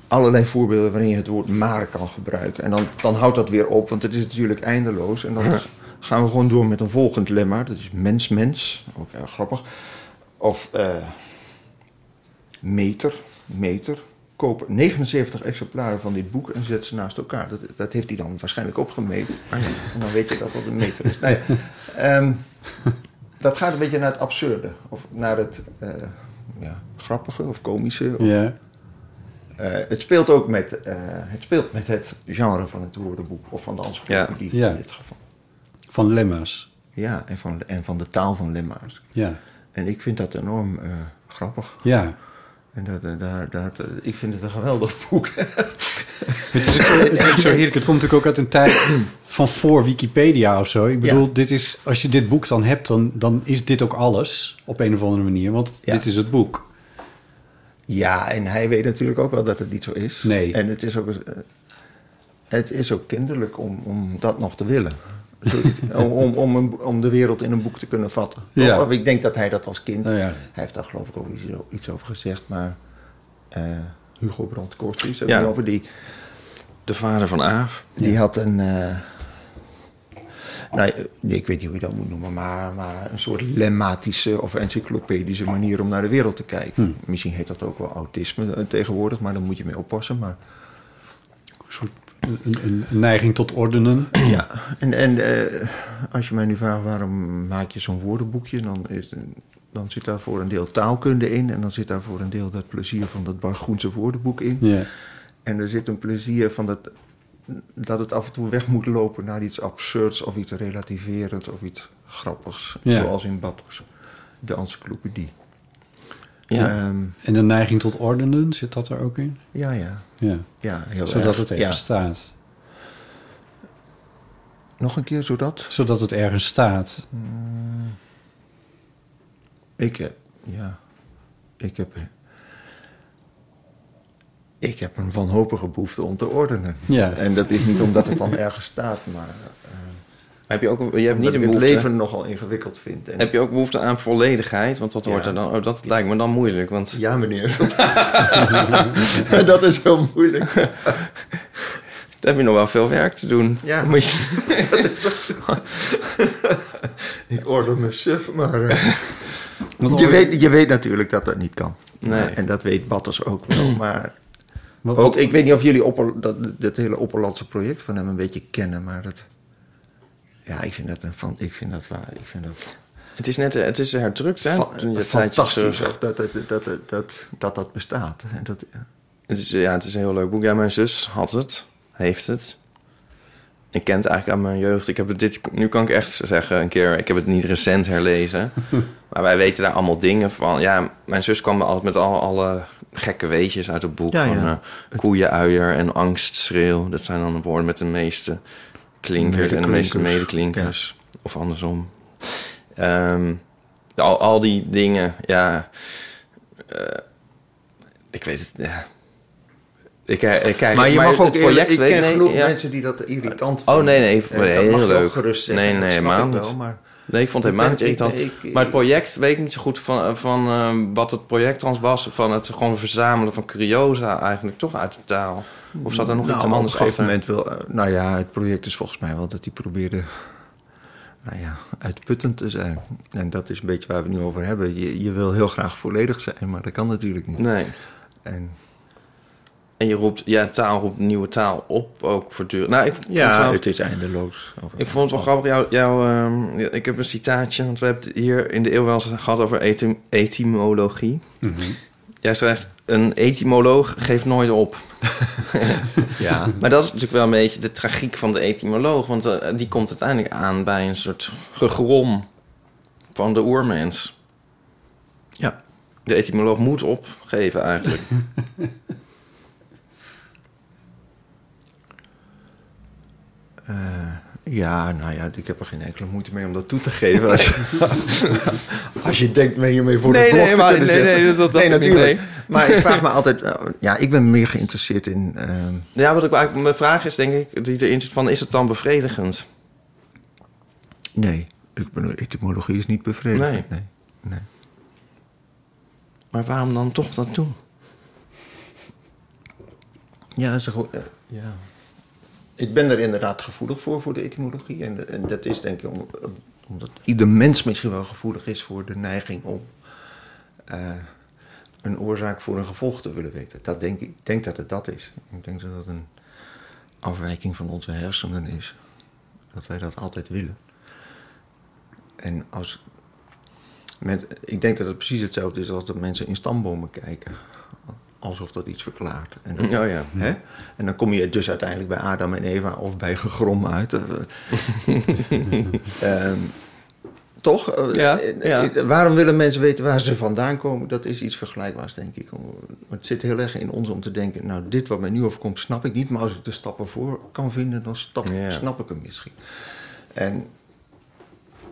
allerlei voorbeelden waarin je het woord maar kan gebruiken. En dan, dan houdt dat weer op, want het is natuurlijk eindeloos. En dan gaan we gewoon door met een volgend lemma. Dat is mens-mens, ook erg grappig. Of eh, meter, meter. Koop 79 exemplaren van dit boek en zet ze naast elkaar. Dat, dat heeft hij dan waarschijnlijk opgemeten. En dan weet je dat dat een meter is. Nou ja, ehm, dat gaat een beetje naar het absurde. Of naar het eh, ja, grappige of komische. Of, Ja. eh, het, speelt ook met, eh, het speelt met het genre van het woordenboek. Of van de encyclopedie Ja. in dit geval. Van lemma's. Ja, en van, en van de taal van lemma's. Ja. En ik vind dat enorm grappig. Ja. En dat, eh, daar, daar, ik vind het een geweldig boek. Het is, ook het is ook zo heerlijk. Het komt natuurlijk ook uit een tijd van voor Wikipedia of zo. Ik bedoel, Ja. dit is, als je dit boek dan hebt, dan, dan is dit ook alles op een of andere manier. Want Ja. dit is het boek. ja, en hij weet natuurlijk ook wel dat het niet zo is. Nee. En het is ook, eh, het is ook kinderlijk om, om dat nog te willen. Om, om, om, een- om de wereld in een boek te kunnen vatten. Ja. Of Ik denk dat hij dat als kind... Nou ja. Hij heeft daar geloof ik ook iets, over gezegd, maar... eh, Hugo Brandt Kortries, Ja. over die... De vader van Aaf. Die had een. eh, nou, ik weet niet hoe je dat moet noemen, maar, maar een soort lemmatische of encyclopedische manier om naar de wereld te kijken. Misschien heet dat ook wel autisme eh, tegenwoordig, maar daar moet je mee oppassen. Maar Een soort een, een, een neiging tot ordenen. ja, en, en eh, als je mij nu vraagt waarom maak je zo'n woordenboekje, dan, is, dan zit daar voor een deel taalkunde in en dan zit daar voor een deel dat plezier van dat Bargoense woordenboek in. Ja. En er zit een plezier van dat, dat het af en toe weg moet lopen naar iets absurds of iets relativerends of iets grappigs. Ja. Zoals in Batters, de encyclopedie. Ja. Ehm, En de neiging tot ordenen, zit dat er ook in? ja, ja, Ja. ja, heel Zodat erg. het ja. ergens staat. Nog een keer zodat? Zodat het ergens staat. Ik heb, ja, ik heb, ik heb een wanhopige behoefte om te ordenen. Ja. En dat is niet omdat het dan ergens staat, maar eh, Heb je ook je hebt niet ik een het behoefte... leven nogal ingewikkeld vind. En, Heb je ook behoefte aan volledigheid? Want dat Ja. wordt er dan... Oh, dat lijkt me dan moeilijk, want... Ja, meneer. dat is heel moeilijk. Dan heb je nog wel veel werk te doen. Ja. Moet je- Dat is ook zo. ik order me suf, maar... eh, Want je, weet, je weet natuurlijk dat dat niet kan. Nee. En dat weet Batters ook wel. Maar wat- ook, ik weet niet of jullie opper, dat, dat hele Opperlandse project van hem een beetje kennen, maar dat... Ja, ik vind dat, een, van, ik vind dat waar. Ik vind dat Het is net het is herdrukt, hè? Toen fantastisch dat dat, dat, dat, dat, dat bestaat. En dat, Het is, ja, het is een heel leuk boek. Ja, mijn zus had het, heeft het. Ik ken het eigenlijk aan mijn jeugd. Ik heb het dit, nu kan ik echt zeggen, een keer, ik heb het niet recent herlezen. maar wij weten daar allemaal dingen van. Ja, mijn zus kwam altijd met alle, alle gekke weetjes uit het boek. Ja, van ja. eh, koeienuier en angstschreeuw. Dat zijn dan de woorden met de meeste klinkers en de meeste Medeklinkers. Of andersom. Ehm, al, al die dingen, ja. eh, ik weet het, ja. Ik, eh, ik kijk, maar je mag ook project ik ken nee, genoeg ja. mensen die dat irritant Oh, vinden. nee, nee, dat heel leuk. gerust zeggen, Nee, nee, helemaal niet. maar Nee, ik vond het helemaal niet irritant. ik- ik- maar het project weet ik niet zo goed van, van eh, wat het project trans was. Van het gewoon verzamelen van curiosa eigenlijk toch uit de taal. Of zat er nog nou, iets op een anders gegeven achter? moment wil... eh, nou ja, het project is volgens mij wel dat hij probeerde... Nou ja, uitputtend te zijn. En dat is een beetje waar we het nu over hebben. Je, je wil heel graag volledig zijn, maar dat kan natuurlijk niet. Nee. En En je roept, ja, taal roept nieuwe taal op, ook voortdurend. Nou, ik vond het ja, wel- het is eindeloos. Ik vond het wel grappig, jou, jou, ehm, ja, ik heb een citaatje, want we hebben het hier in de eeuw wel eens gehad over etym- etymologie. Mhm. Jij schrijft, een etymoloog geeft nooit op. Ja, Maar dat is natuurlijk wel een beetje de tragiek van de etymoloog, want eh, die komt uiteindelijk aan bij een soort gegrom van de oermens. ja. De etymoloog moet opgeven eigenlijk. Eh, ja, nou ja, ik heb er geen enkele moeite mee om dat toe te geven. Als je, als je denkt me hiermee voor Nee, de blok nee, te maar- kunnen nee, zetten. nee, dat- dat nee, natuurlijk. nee. Maar ik vraag me altijd... eh, ja, ik ben meer geïnteresseerd in... ehm, ja, wat ik eigenlijk, mijn vraag is denk ik, die erin zit van, is het dan bevredigend? nee, ik bedoel, etymologie is niet bevredigend. Nee. Nee. nee. Maar waarom dan toch dat doen? Ja, ze gewoon, eh, ja. Ik ben er inderdaad gevoelig voor, voor de etymologie. En, dat is denk ik om, omdat ieder mens misschien wel gevoelig is voor de neiging om eh, een oorzaak voor een gevolg te willen weten. Dat denk ik ik denk dat het dat is. Ik denk dat dat een afwijking van onze hersenen is. Dat wij dat altijd willen. En als. Met, ik denk dat het precies hetzelfde is als dat mensen in stambomen kijken. Alsof dat iets verklaart. En dat- Oh ja. Hè? En dan kom je dus uiteindelijk bij Adam en Eva of bij gegrom uit. Eh, ehm, toch? Eh, Ja, eh, ja. Waarom willen mensen weten waar ze vandaan komen? Dat is iets vergelijkbaars, denk ik. Het zit heel erg in ons om te denken... nou, dit wat mij nu overkomt, snap ik niet... maar als ik de stappen voor kan vinden, dan stap, Ja. snap ik hem misschien. En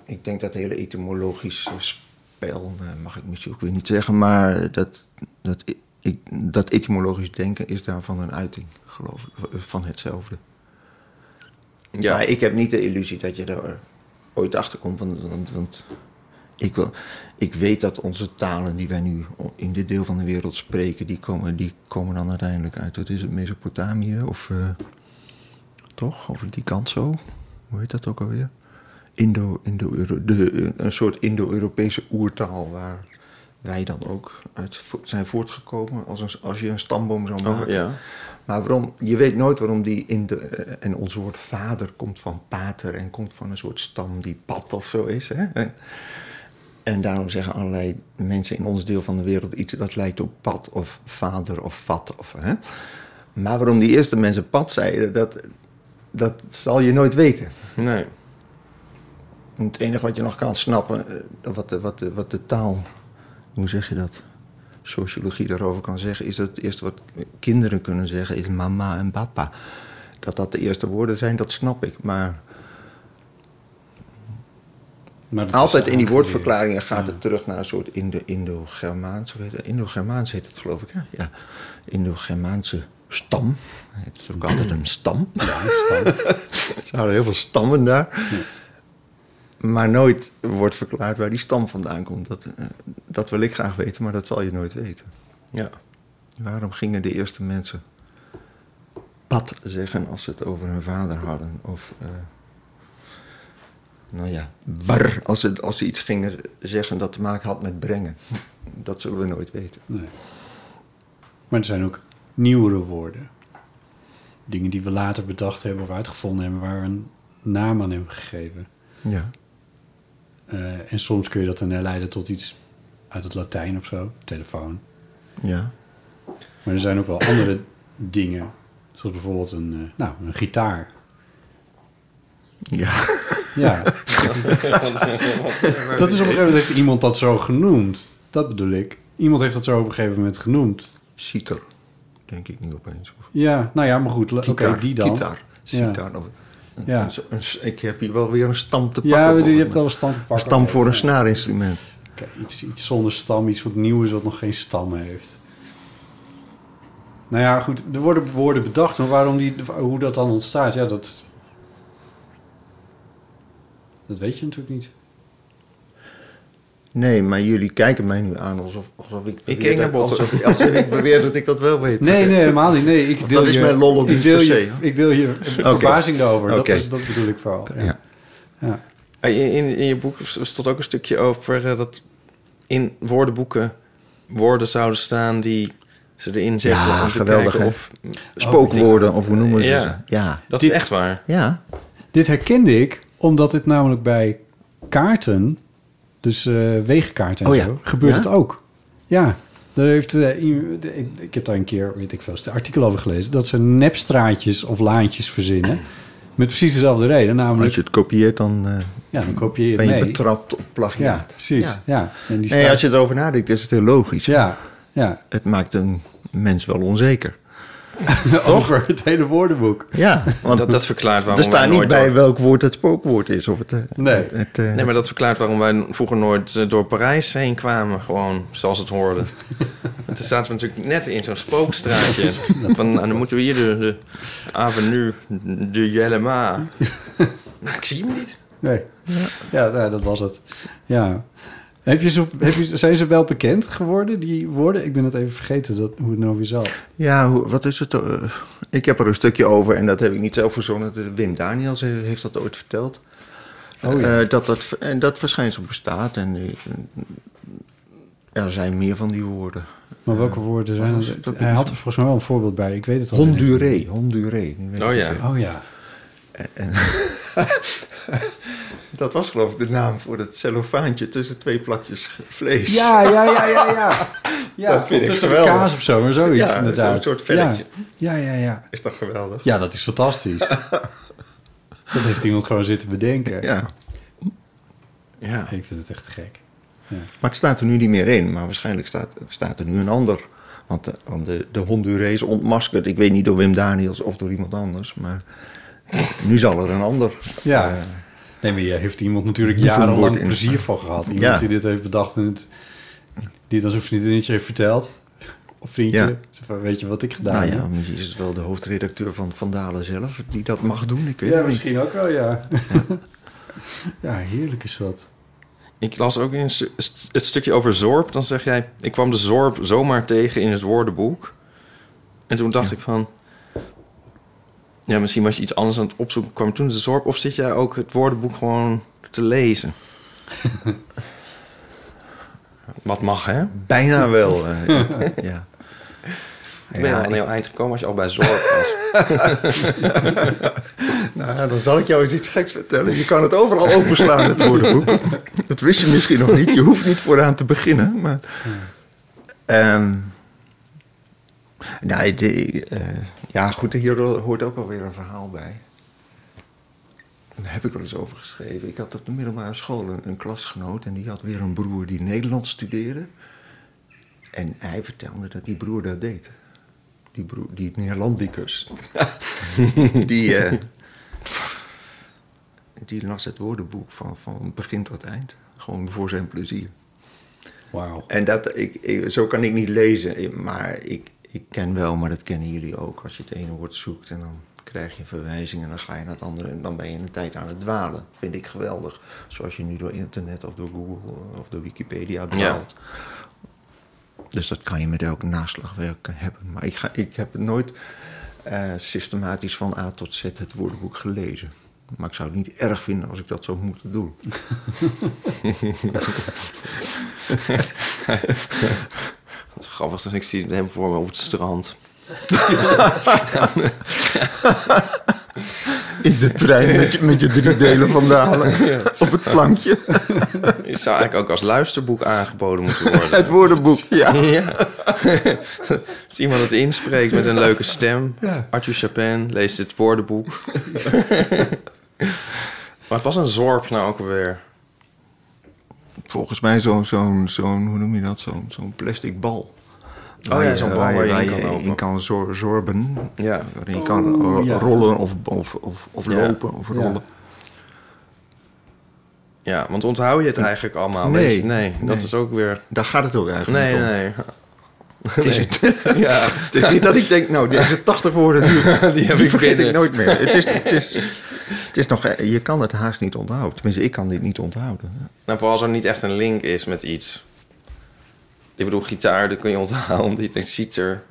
ik denk dat hele etymologische spel... mag ik misschien ook weer niet zeggen... maar dat, dat, ik, dat etymologisch denken is daarvan een uiting, geloof ik, van hetzelfde. Ja, Maar ik heb niet de illusie dat je er ooit achter komt. Want, want, want ik, wil, ik weet dat onze talen die wij nu in dit deel van de wereld spreken, die komen, die komen dan uiteindelijk uit, wat is het, Mesopotamië? Of eh, toch? Over die kant zo? Hoe heet dat ook alweer? Indo, Indo de, een soort Indo-Europese oertaal waar wij dan ook uit zijn voortgekomen als, een, als je een stamboom zou maken. Oh, ja. Maar waarom, je weet nooit waarom die in de. eh, En ons woord vader komt van pater en komt van een soort stam die pad of zo is. Hè? En, en daarom zeggen allerlei mensen in ons deel van de wereld iets dat lijkt op pad of vader of vat. Of, hè? Maar waarom die eerste mensen pad zeiden, dat, dat zal je nooit weten. Nee. Het enige wat je nog kan snappen, eh, wat de, wat de, wat de taal, hoe zeg je dat? Sociologie daarover kan zeggen, is dat het eerste wat kinderen kunnen zeggen is mama en papa. Dat dat de eerste woorden zijn, dat snap ik. Maar Maar altijd in die woordverklaringen gaat ja. het terug naar een soort Indo- Indo-Germaans. hoe heet het? Indo-Germaans heet het, geloof ik. Hè? Ja, Indo-Germaanse stam. Het is ook altijd een stam. Ja, stam. Er zouden heel veel stammen daar. Maar nooit wordt verklaard waar die stam vandaan komt. Dat, eh, dat wil ik graag weten, maar dat zal je nooit weten. Ja. Waarom gingen de eerste mensen pad zeggen als ze het over hun vader hadden? Of, eh, nou ja, bar als ze, als ze iets gingen zeggen dat te maken had met brengen. Dat zullen we nooit weten. Nee. Maar er zijn ook nieuwere woorden. Dingen die we later bedacht hebben of uitgevonden hebben, waar we een naam aan hebben gegeven. Ja. Eh, en soms kun je dat dan herleiden tot iets uit het Latijn of zo, telefoon. Ja. Maar er zijn ook wel andere dingen, zoals bijvoorbeeld een, eh, nou, een gitaar. Ja. Ja, dat is op een gegeven moment heeft iemand dat zo genoemd. Dat bedoel ik. Iemand heeft dat zo op een gegeven moment genoemd. Citer, denk ik nu opeens. Ja, nou ja, maar goed. Oké, die dan. Gitaar, Ja. sitar. Of, Ja. een- ik heb hier wel weer een stam te pakken. Ja, je hebt wel een stand te pakken. Een stam voor een snaarinstrument. Oké, iets, iets zonder stam, iets wat nieuw is wat nog geen stam heeft. Nou ja, goed, er worden woorden bedacht, maar waarom die, hoe dat dan ontstaat, ja, dat... Dat weet je natuurlijk niet. Nee, maar jullie kijken mij nu aan alsof, alsof ik... beweer keek naar dat- Botte. Alsof, alsof ik beweer dat ik dat wel weet. Nee, nee, helemaal niet. Nee, ik deel dat is je, mijn lol ook ik niet deel je. Ik deel je verbazing daarover. Dat, Oké. is, dat bedoel ik vooral. Ja. Ja. Ja. Ah, In, in, in je boek stond ook een stukje over eh, dat in woordenboeken woorden zouden staan die ze erin zetten Ja, geweldig, of... Spookwoorden, of hoe noemen ze Ja. ze? Ja. Dat Dit- is echt waar. Ja. Dit herkende ik, omdat dit namelijk bij kaarten, dus eh wegenkaarten en Oh ja. zo, gebeurt Ja? het ook. Ja, daar heeft, eh, ik, ik heb daar een keer, weet ik veel, een artikel over gelezen, dat ze nepstraatjes of laantjes verzinnen. Met precies dezelfde reden, namelijk, Als je het kopieert, dan eh, ja, dan kopieer je ben het je mee. betrapt op Ja, plagiaat. precies. Ja. Ja. En die Nee, als je erover nadenkt, is het heel logisch. ja, ja. Het maakt een mens wel onzeker. over het hele woordenboek. Ja, want Dat, dat verklaart waarom er staat niet bij door- welk woord het spookwoord is. Of het, eh, Nee. het, eh, Nee, maar dat verklaart waarom wij vroeger nooit eh, door Parijs heen kwamen. Gewoon zoals het hoorde. Want dan zaten we natuurlijk net in zo'n spookstraatje. Van, nou, dan moeten we hier de, de avenue de Jellema. Nou, ik zie hem niet. Nee. Ja, nou, dat was het. Ja. Heb je zo, heb je, zijn ze wel bekend geworden, die woorden? Ik ben het even vergeten dat, hoe het nou weer zat. Ja, hoe, wat is het? eh, ik heb er een stukje over en dat heb ik niet zelf verzonnen. Wim Daniels he- heeft dat ooit verteld. Oh ja. Eh, dat, dat, en dat verschijnsel bestaat. En eh, er zijn meer van die woorden. Maar welke woorden zijn het? ook Hij had er volgens mij wel een voorbeeld bij. Ik weet het al. Honduré, Honduré. Oh ja. Oh ja. En, dat was geloof ik de naam voor het cellofaantje tussen twee plakjes vlees. Ja, ja, ja, ja, ja. ja Dat vind ik tussen een geweldig. kaas of zo, maar zoiets Ja, inderdaad. zo'n soort velletje. Ja, ja, ja. Ja, Is toch geweldig? ja dat is fantastisch. dat heeft iemand gewoon zitten bedenken. Ja. Ja. Ik vind het echt gek. Maar het staat er nu niet meer in. Maar waarschijnlijk staat, staat er nu een ander. Want de, want de, de Hondurees ontmaskerd. Ik weet niet door Wim Daniels of door iemand anders. Maar nu zal er een ander. Ja. eh, Nee, maar je heeft iemand natuurlijk jarenlang plezier van gehad. Iemand Ja. die dit heeft bedacht en het, die het aan zijn vriendinnetje heeft verteld. Of vriendje. Ja. Zo van, weet je wat ik gedaan nou heb? ja, misschien is het wel de hoofdredacteur van Van Dalen zelf die dat mag doen. Ik weet Ja, het niet. misschien ook wel, ja. ja, heerlijk is dat. Ik las ook in een het stukje over zorp. Dan zeg jij, ik kwam de zorp zomaar tegen in het woordenboek. En toen dacht ik van... Ja, misschien was je iets anders aan het opzoeken. Kwam toen de zorp? Of zit jij ook het woordenboek gewoon te lezen. Wat mag, hè? Bijna wel. eh, ja. Ik ben Ja, al aan jouw eind gekomen als je al bij zorg was. Nou dan zal ik jou eens iets geks vertellen. Je kan het overal openslaan, het woordenboek. Dat wist je misschien nog niet. Je hoeft niet vooraan te beginnen. Maar, Ehm, nou, de, eh, ja, goed, hier hoort ook alweer een verhaal bij. Daar heb ik wel eens over geschreven. Ik had op de middelbare school een, een klasgenoot... en die had weer een broer die Nederlands studeerde. En hij vertelde dat die broer dat deed. Die, broer, die Neerlandicus. die, eh, die las het woordenboek van, van begin tot eind. Gewoon voor zijn plezier. Wauw. En dat, ik, ik- zo kan ik niet lezen, maar ik, ik ken wel, maar dat kennen jullie ook. Als je het ene woord zoekt en dan krijg je een verwijzing en dan ga je naar het andere en dan ben je een tijd aan het dwalen. Vind ik geweldig. Zoals je nu door internet of door Google of door Wikipedia dwaalt. Dus dat kan je met elk naslagwerk hebben. Maar ik, ga, ik heb nooit eh, systematisch van A tot Z het woordenboek gelezen. Maar ik zou het niet erg vinden als ik dat zou moeten doen. Wat grappig is, ik zie hem voor me op het strand. In de trein met je, met je drie delen van Dalen op het plankje. Het zou eigenlijk ook als luisterboek aangeboden moeten worden. Het woordenboek, ja. Ja. Als iemand het inspreekt met een leuke stem. Ja. Arthur Chapin leest het woordenboek. maar het was een zorp nou ook alweer. Volgens mij zo'n, zo'n, zo'n hoe noem je dat, zo'n, zo'n plastic bal. Oh ja, zo'n bal waar je in kan in lopen. kan zor- zorben. Ja. Waarin je kan Oh, eh, ja. rollen of, of, of, of Ja. lopen of Ja. rollen. ja, want onthoud je het eigenlijk allemaal? Nee. Je- nee, dat is ook weer... Daar gaat het ook eigenlijk Nee, om. nee. Het is, het, Ja, het is niet dat ik denk, nou, deze 80 woorden, die, die heb die ik vergeet binnen. ik nooit meer. Het is, het, is, het is nog, je kan het haast niet onthouden. Tenminste, ik kan dit niet onthouden. Nou, vooral als er niet echt een link is met iets. Ik bedoel, gitaar, dat kun je onthouden. Die denkt, citer.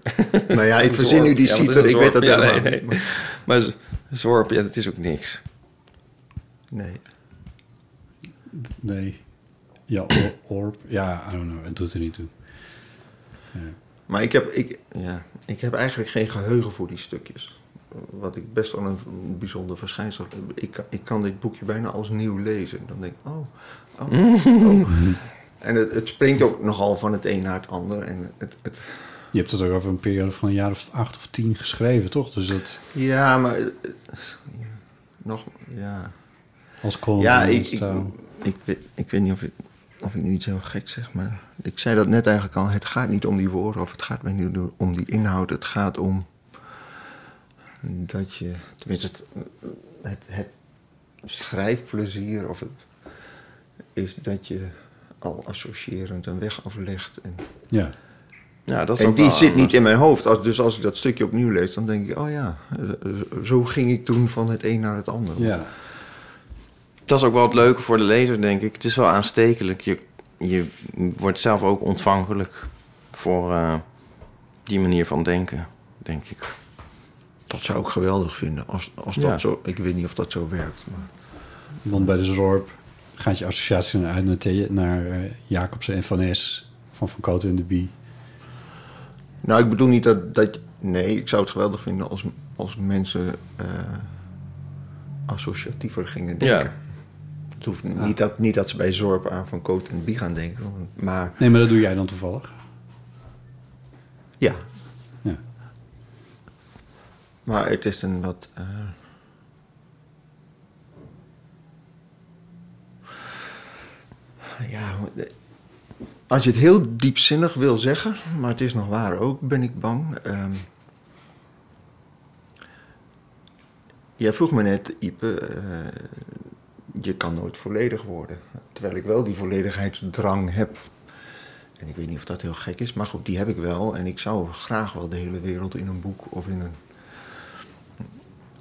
Nou ja, ik verzin nu die Ja, citer, ik weet dat Ja, helemaal nee, niet. nee. Maar zorp, ja, dat is ook niks. Nee. Nee. Ja, or- orb. Ja, I don't know. Het doet er niet toe. Maar ik heb, ik, ja, ik heb eigenlijk geen geheugen voor die stukjes. Wat ik best wel een bijzonder verschijnsel. Ik, kan- ik kan dit boekje bijna als nieuw lezen. Dan denk ik, oh, oh, oh. En het, het springt ook nogal van het een naar het ander. En het, het, Je hebt het ook over een periode van een jaar of acht of tien geschreven, toch? Dus dat ja, maar... eh, nog, ja... als column Ja, ik, ik, ik, weet, ik weet niet of ik, of ik nu iets heel gek zeg, maar ik zei dat net eigenlijk al. Het gaat niet om die woorden of het gaat mij niet om die inhoud. Het gaat om dat je, tenminste, het, het, het schrijfplezier of het, is dat je al associërend een weg aflegt. En, Ja. Ja, dat is en die zit anders. niet in mijn hoofd. Als, dus als ik dat stukje opnieuw lees, dan denk ik, oh ja, zo ging ik toen van het een naar het ander. ja. Dat is ook wel het leuke voor de lezer, denk ik. Het is wel aanstekelijk. Je, je wordt zelf ook ontvankelijk voor eh, die manier van denken, denk ik. Dat zou ik geweldig vinden. Als, als dat Ja. zo, ik weet niet of dat zo werkt. Maar. Want bij de Zorp gaat je associatie uit naar, The- naar eh, Jacobsen en Van Es van Van Koten en de Bie. Nou, ik bedoel niet dat, dat. Nee, ik zou het geweldig vinden als, als mensen eh, associatiever gingen denken. Ja. Het hoeft niet, dat, niet dat ze bij Zorp aan Van Cote en Bie gaan denken. Maar Nee, maar dat doe jij dan toevallig. ja, Ja. Maar het is een wat. eh, ja, als je het heel diepzinnig wil zeggen, maar het is nog waar ook, ben ik bang. ehm, jij vroeg me net, Ipe, eh, je kan nooit volledig worden. Terwijl ik wel die volledigheidsdrang heb. En ik weet niet of dat heel gek is, maar goed, die heb ik wel. En ik zou graag wel de hele wereld in een boek of in een,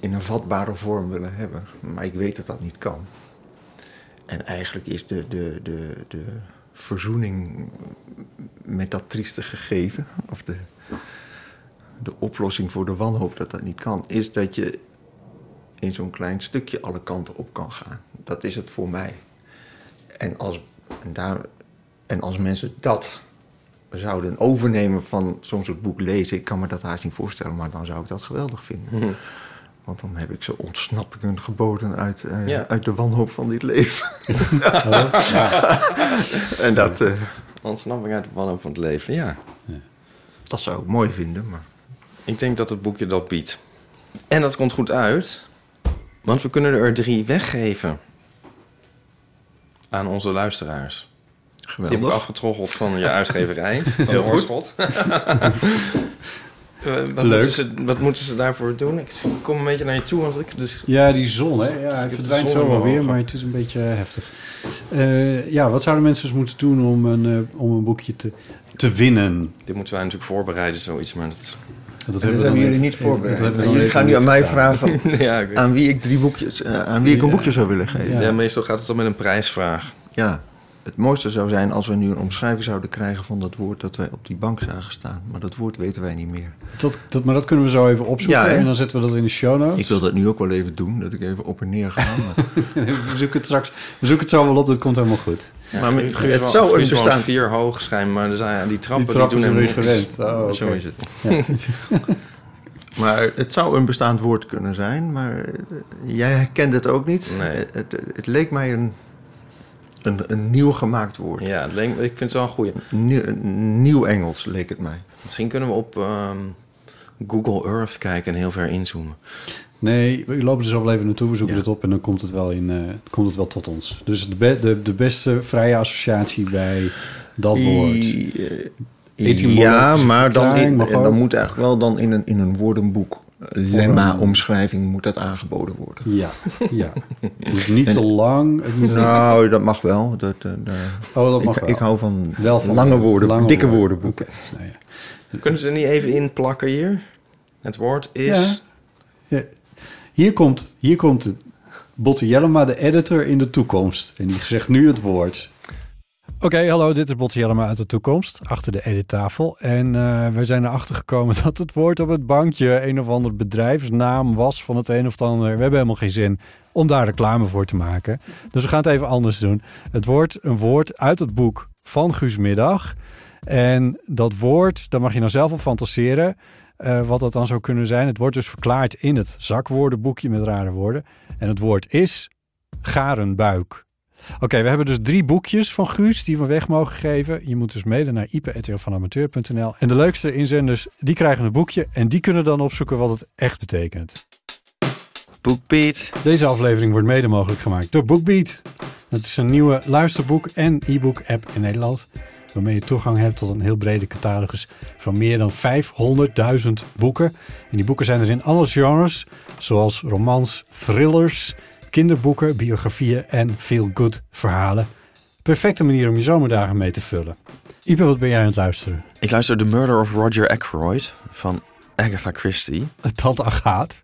in een vatbare vorm willen hebben. Maar ik weet dat dat niet kan. En eigenlijk is de, de, de, de verzoening met dat trieste gegeven, of de, de oplossing voor de wanhoop dat dat niet kan, is dat je in zo'n klein stukje alle kanten op kan gaan. Dat is het voor mij. En als, en, daar, en als mensen dat zouden overnemen van zo'n soort boek lezen, ik kan me dat haast niet voorstellen, maar dan zou ik dat geweldig vinden. Mhm. Want dan heb ik ze ontsnappingen geboden uit, eh, Ja. uit de wanhoop van dit leven. en dat, eh, Ontsnapping uit de wanhoop van het leven, ja. dat zou ik mooi vinden. Maar Ik denk dat het boekje dat biedt. En dat komt goed uit, want we kunnen er drie weggeven aan onze luisteraars. Die heb ik geweldig. afgetroggeld van je uitgeverij, van Heel goed. Eh, wat, Leuk. Moeten ze, wat moeten ze daarvoor doen? Ik kom een beetje naar je toe, want ik dus... Ja, die zon, hè? Ja, hij de verdwijnt zo wel weer, maar het is een beetje heftig. Eh, ja, wat zouden mensen dus moeten doen om een, eh, om een boekje te, te winnen? Dit moeten wij natuurlijk voorbereiden, zoiets, maar dat... Dat hebben jullie even- niet dat voorbereid. Jullie gaan nu aan mij gedaan. vragen ja, ik weet aan wie ik drie boekjes, eh, aan wie ik een boekje zou willen geven. Ja. Ja, meestal gaat het dan met een prijsvraag. Ja, het mooiste zou zijn als we nu een omschrijving zouden krijgen van dat woord dat wij op die bank zagen staan. Maar dat woord weten wij niet meer. Dat, dat, maar dat kunnen we zo even opzoeken Ja, en dan zetten we dat in de show notes. Ik wil dat nu ook wel even doen, dat ik even op en neer ga. Maar, we zoeken het straks we zoeken het zo wel op, dat komt helemaal goed. maar Guus het wel- zou een bestaan... vier hoog schijn, maar er zijn, ja, die trappen, Die trappen die doen gewend. Oh. Zo is het. Maar het zou een bestaand woord kunnen zijn, maar eh, jij herkent het ook niet. Nee. Het, het, het leek mij een, een, een nieuw gemaakt woord. Ja, het leek- ik vind het wel een goeie. Nieuw, een nieuw Engels leek het mij. Misschien kunnen we op ehm, Google Earth kijken en heel ver inzoomen. Nee, we lopen er zo wel even naartoe, we zoeken Ja. het op en dan komt het wel, in, eh, komt het wel tot ons. Dus de, be- de, de beste vrije associatie bij dat woord. I- eh, Etymologische ja, maar dan, in, dan moet eigenlijk wel dan in een, in een woordenboek, lemma-omschrijving, moet dat aangeboden worden. Ja, ja. Dus niet En- te lang. Nou, dat mag wel. Dat, eh, oh, dat mag ik, wel. ik hou van, Wel van lange woorden, lange dikke woorden. woordenboeken. Nou ja. Kunnen ze er niet even in plakken hier? Het woord is... Ja. Hier komt, hier komt Botte Jellema, de editor in de toekomst. En die zegt nu het woord. Oké, hallo, dit is Botte Jellema uit de toekomst, achter de edittafel. En eh, we zijn erachter gekomen dat het woord op het bankje een of ander bedrijfsnaam was van het een of ander. We hebben helemaal geen zin om daar reclame voor te maken. Dus we gaan het even anders doen. Het wordt een woord uit het boek van Guus Middag. En dat woord, daar mag je nou zelf op fantaseren eh, wat dat dan zou kunnen zijn. Het wordt dus verklaard in het zakwoordenboekje met rare woorden. En het woord is garenbuik. Oké, we hebben dus drie boekjes van Guus die we weg mogen geven. Je moet dus mede naar ipe.vanamateur.nl. En de leukste inzenders, die krijgen een boekje. En die kunnen dan opzoeken wat het echt betekent. BookBeat. Deze aflevering wordt mede mogelijk gemaakt door BookBeat. Dat is een nieuwe luisterboek en e-book app in Nederland. Waarmee je toegang hebt tot een heel brede catalogus van meer dan 500.000 boeken. En die boeken zijn er in alle genres, zoals romans, thrillers, kinderboeken, biografieën en feel-good verhalen. Perfecte manier om je zomerdagen mee te vullen. Ipe, wat ben jij aan het luisteren? Ik luister The Murder of Roger Ackroyd van Agatha Christie. Tante Agaat.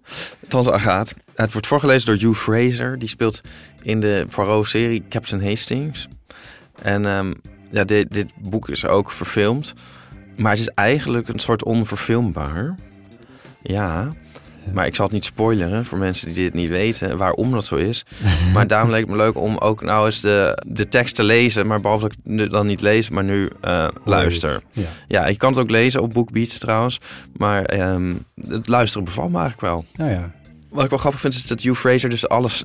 Tante Agaat. Het wordt voorgelezen door Hugh Fraser. Die speelt in de Poirot-serie Captain Hastings. En ehm, ja, dit, dit boek is ook verfilmd. Maar het is eigenlijk een soort onverfilmbaar. Ja, maar ik zal het niet spoileren voor mensen die dit niet weten waarom dat zo is. Maar daarom leek het me leuk om ook nou eens de, de tekst te lezen. Maar behalve dat ik dan niet lees, maar nu eh, luister. Ja. Ja, je kan het ook lezen op BookBeat trouwens. Maar ehm, het luisteren bevalt me eigenlijk wel. Nou ja, Wat ik wel grappig vind is dat Hugh Fraser dus alles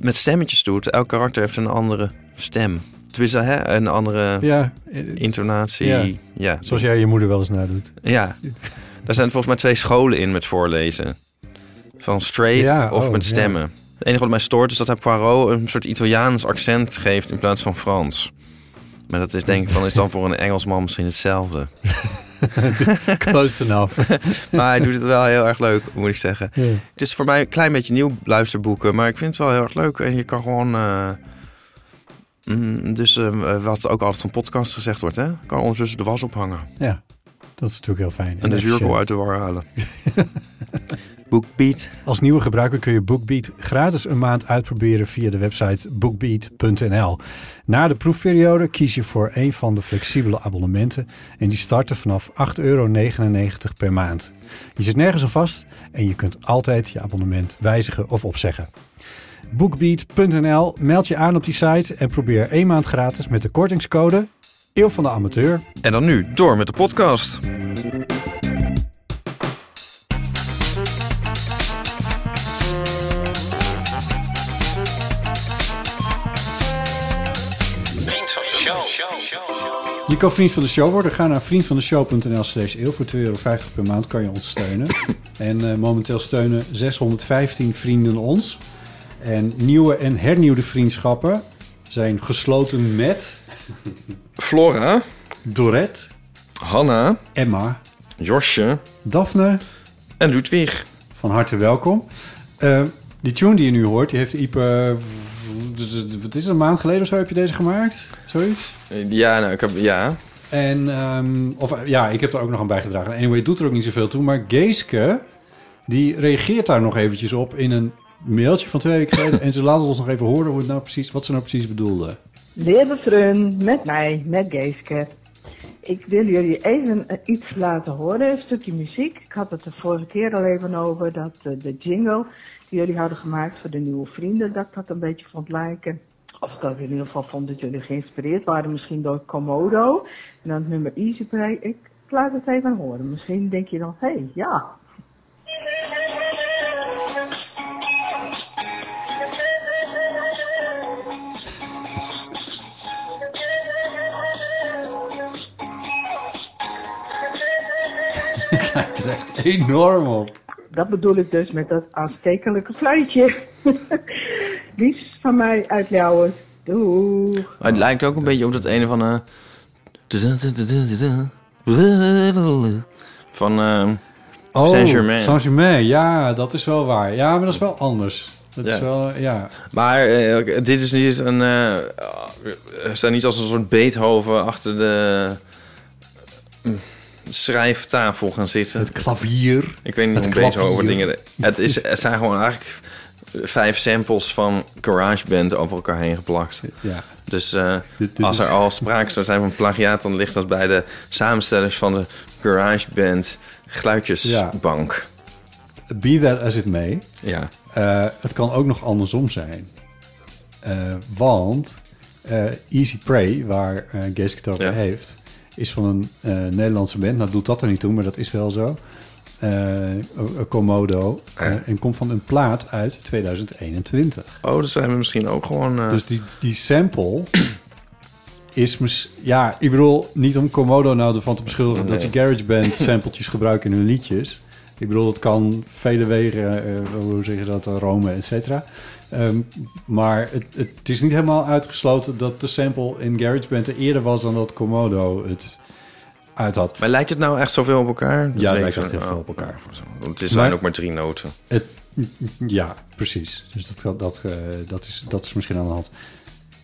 met stemmetjes doet. Elk karakter heeft een andere stem. Tenminste, hè, een andere ja eh, intonatie. Ja. zoals jij je moeder wel eens nadoet. Ja, daar zijn volgens mij twee scholen in met voorlezen. Van straight Ja, of oh, met ja. stemmen. Het enige wat mij stoort is dat hij Poirot een soort Italiaans accent geeft in plaats van Frans. Maar dat is denk ik van, is dan voor een Engelsman misschien hetzelfde. Close enough. Maar hij doet het wel heel erg leuk, moet ik zeggen. Het is voor mij een klein beetje nieuw luisterboeken, maar ik vind het wel heel erg leuk. En je kan gewoon. eh, mm, dus eh, wat ook altijd van podcast gezegd wordt, hè? Kan ondertussen de was ophangen. Ja, dat is natuurlijk heel fijn. En de zuurkool uit de war halen. Bookbeat. Als nieuwe gebruiker kun je BookBeat gratis een maand uitproberen via de website bookbeat.nl. Na de proefperiode kies je voor een van de flexibele abonnementen en die starten vanaf 8,99 euro per maand. Je zit nergens aan vast en je kunt altijd je abonnement wijzigen of opzeggen. Bookbeat.nl. Meld je aan op die site en probeer één maand gratis met de kortingscode Eeuw van de Amateur. En dan nu door met de podcast. Je kan vriend van de show worden. Ga naar vriendvandeshow.nl slash eeuw. Voor 2,50 euro per maand kan je ons steunen. en eh, momenteel steunen 615 vrienden ons. En nieuwe en hernieuwde vriendschappen zijn gesloten met Flora, Dorette, Hanna, Emma, Josje Daphne. en Ludwig. Van harte welkom. Eh, die tune die je nu hoort, die heeft Ipe... Wat is het, een maand geleden of zo heb je deze gemaakt? Zoiets? Ja, nou, ik heb, ja. En, ehm, of ja, ik heb er ook nog aan bijgedragen. Anyway, het doet er ook niet zoveel toe. Maar Geeske, die reageert daar nog eventjes op in een mailtje van twee weken geleden. en ze laten ons nog even horen hoe het nou precies, wat ze nou precies bedoelde. Lieve vriend, met mij, met Geeske. Ik wil jullie even eh, iets laten horen, een stukje muziek. Ik had het de vorige keer al even over, dat eh, de jingle die jullie hadden gemaakt voor de nieuwe vrienden, dat ik dat een beetje vond lijken. Of dat ik in ieder geval vond dat jullie geïnspireerd waren, misschien door Komodo. En dan het nummer Easy Play. Ik laat het even horen. Misschien denk je dan, hé, hey, ja, Het lijkt er echt enorm op. Dat bedoel ik dus met dat aanstekelijke fluitje. Liefst van mij uit. Doei. Maar het lijkt ook een beetje op dat ene van... eh van eh Oh, Saint-Germain. Saint-Germain, ja, dat is wel waar. Ja, maar dat is wel anders. Dat is wel, ja. Maar eh, dit is niet een... eh er staat niet als een soort Beethoven achter de mm, schrijftafel gaan zitten. Het klavier. Ik weet niet het hoe klavier. dingen... Het, is, het zijn gewoon eigenlijk vijf samples van GarageBand over elkaar heen geplakt. Ja. Dus eh, Dit- dit als er is- al sprake zou zijn van plagiaat... dan ligt dat bij de samenstellers van de GarageBand geluidjesbank. Be that as it may. Ja. Eh, het kan ook nog andersom zijn. Eh, want Easy Prey, waar over Ja. heeft, is van een eh, Nederlandse band. Nou doet dat er niet toe, maar dat is wel zo. Eh, Komodo. Ja. Eh, en komt van een plaat uit 2021. Oh, dus zijn we misschien ook gewoon... Dus die, die sample is... mis- Ja, ik bedoel, niet om Komodo nou ervan te beschuldigen... dat ze GarageBand sampletjes gebruiken in hun liedjes. Ik bedoel, het kan vele wegen, hoe zeg je dat, Rome, et cetera. Ehm, maar het, het is niet helemaal uitgesloten dat de sample in GarageBand er eerder was... dan dat Komodo het uit had. Maar lijkt het nou echt zoveel op elkaar? Dat Ja, het lijkt echt heel veel oh, op elkaar. zo. Want het zijn Maar- ook maar drie noten. Het, ja, precies. Dus dat, dat, eh, dat, is, dat is misschien aan de hand.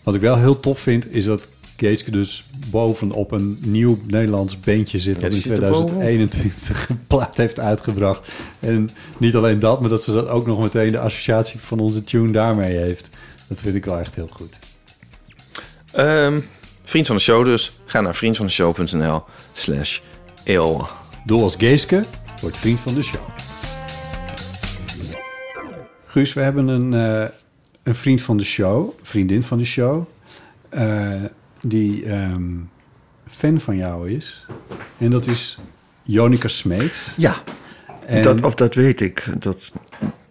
Wat ik wel heel tof vind, is dat Geeske dus bovenop een nieuw Nederlands beentje zit... Dat in zit er bovenop. 2021 een plaat heeft uitgebracht. En niet alleen dat, maar dat ze dat ook nog meteen de associatie van onze tune daarmee heeft. Dat vind ik wel echt heel goed. Ehm, vriend van de show dus. Ga naar vriendvandeshow.nl slash eeuw. Doe als Geeske, wordt vriend van de show. Guus, we hebben een, eh, een vriend van de show, vriendin van de show, eh, die ehm, fan van jou is. En dat is Jonica Smeets. Ja, En, dat, of dat weet ik. Dat,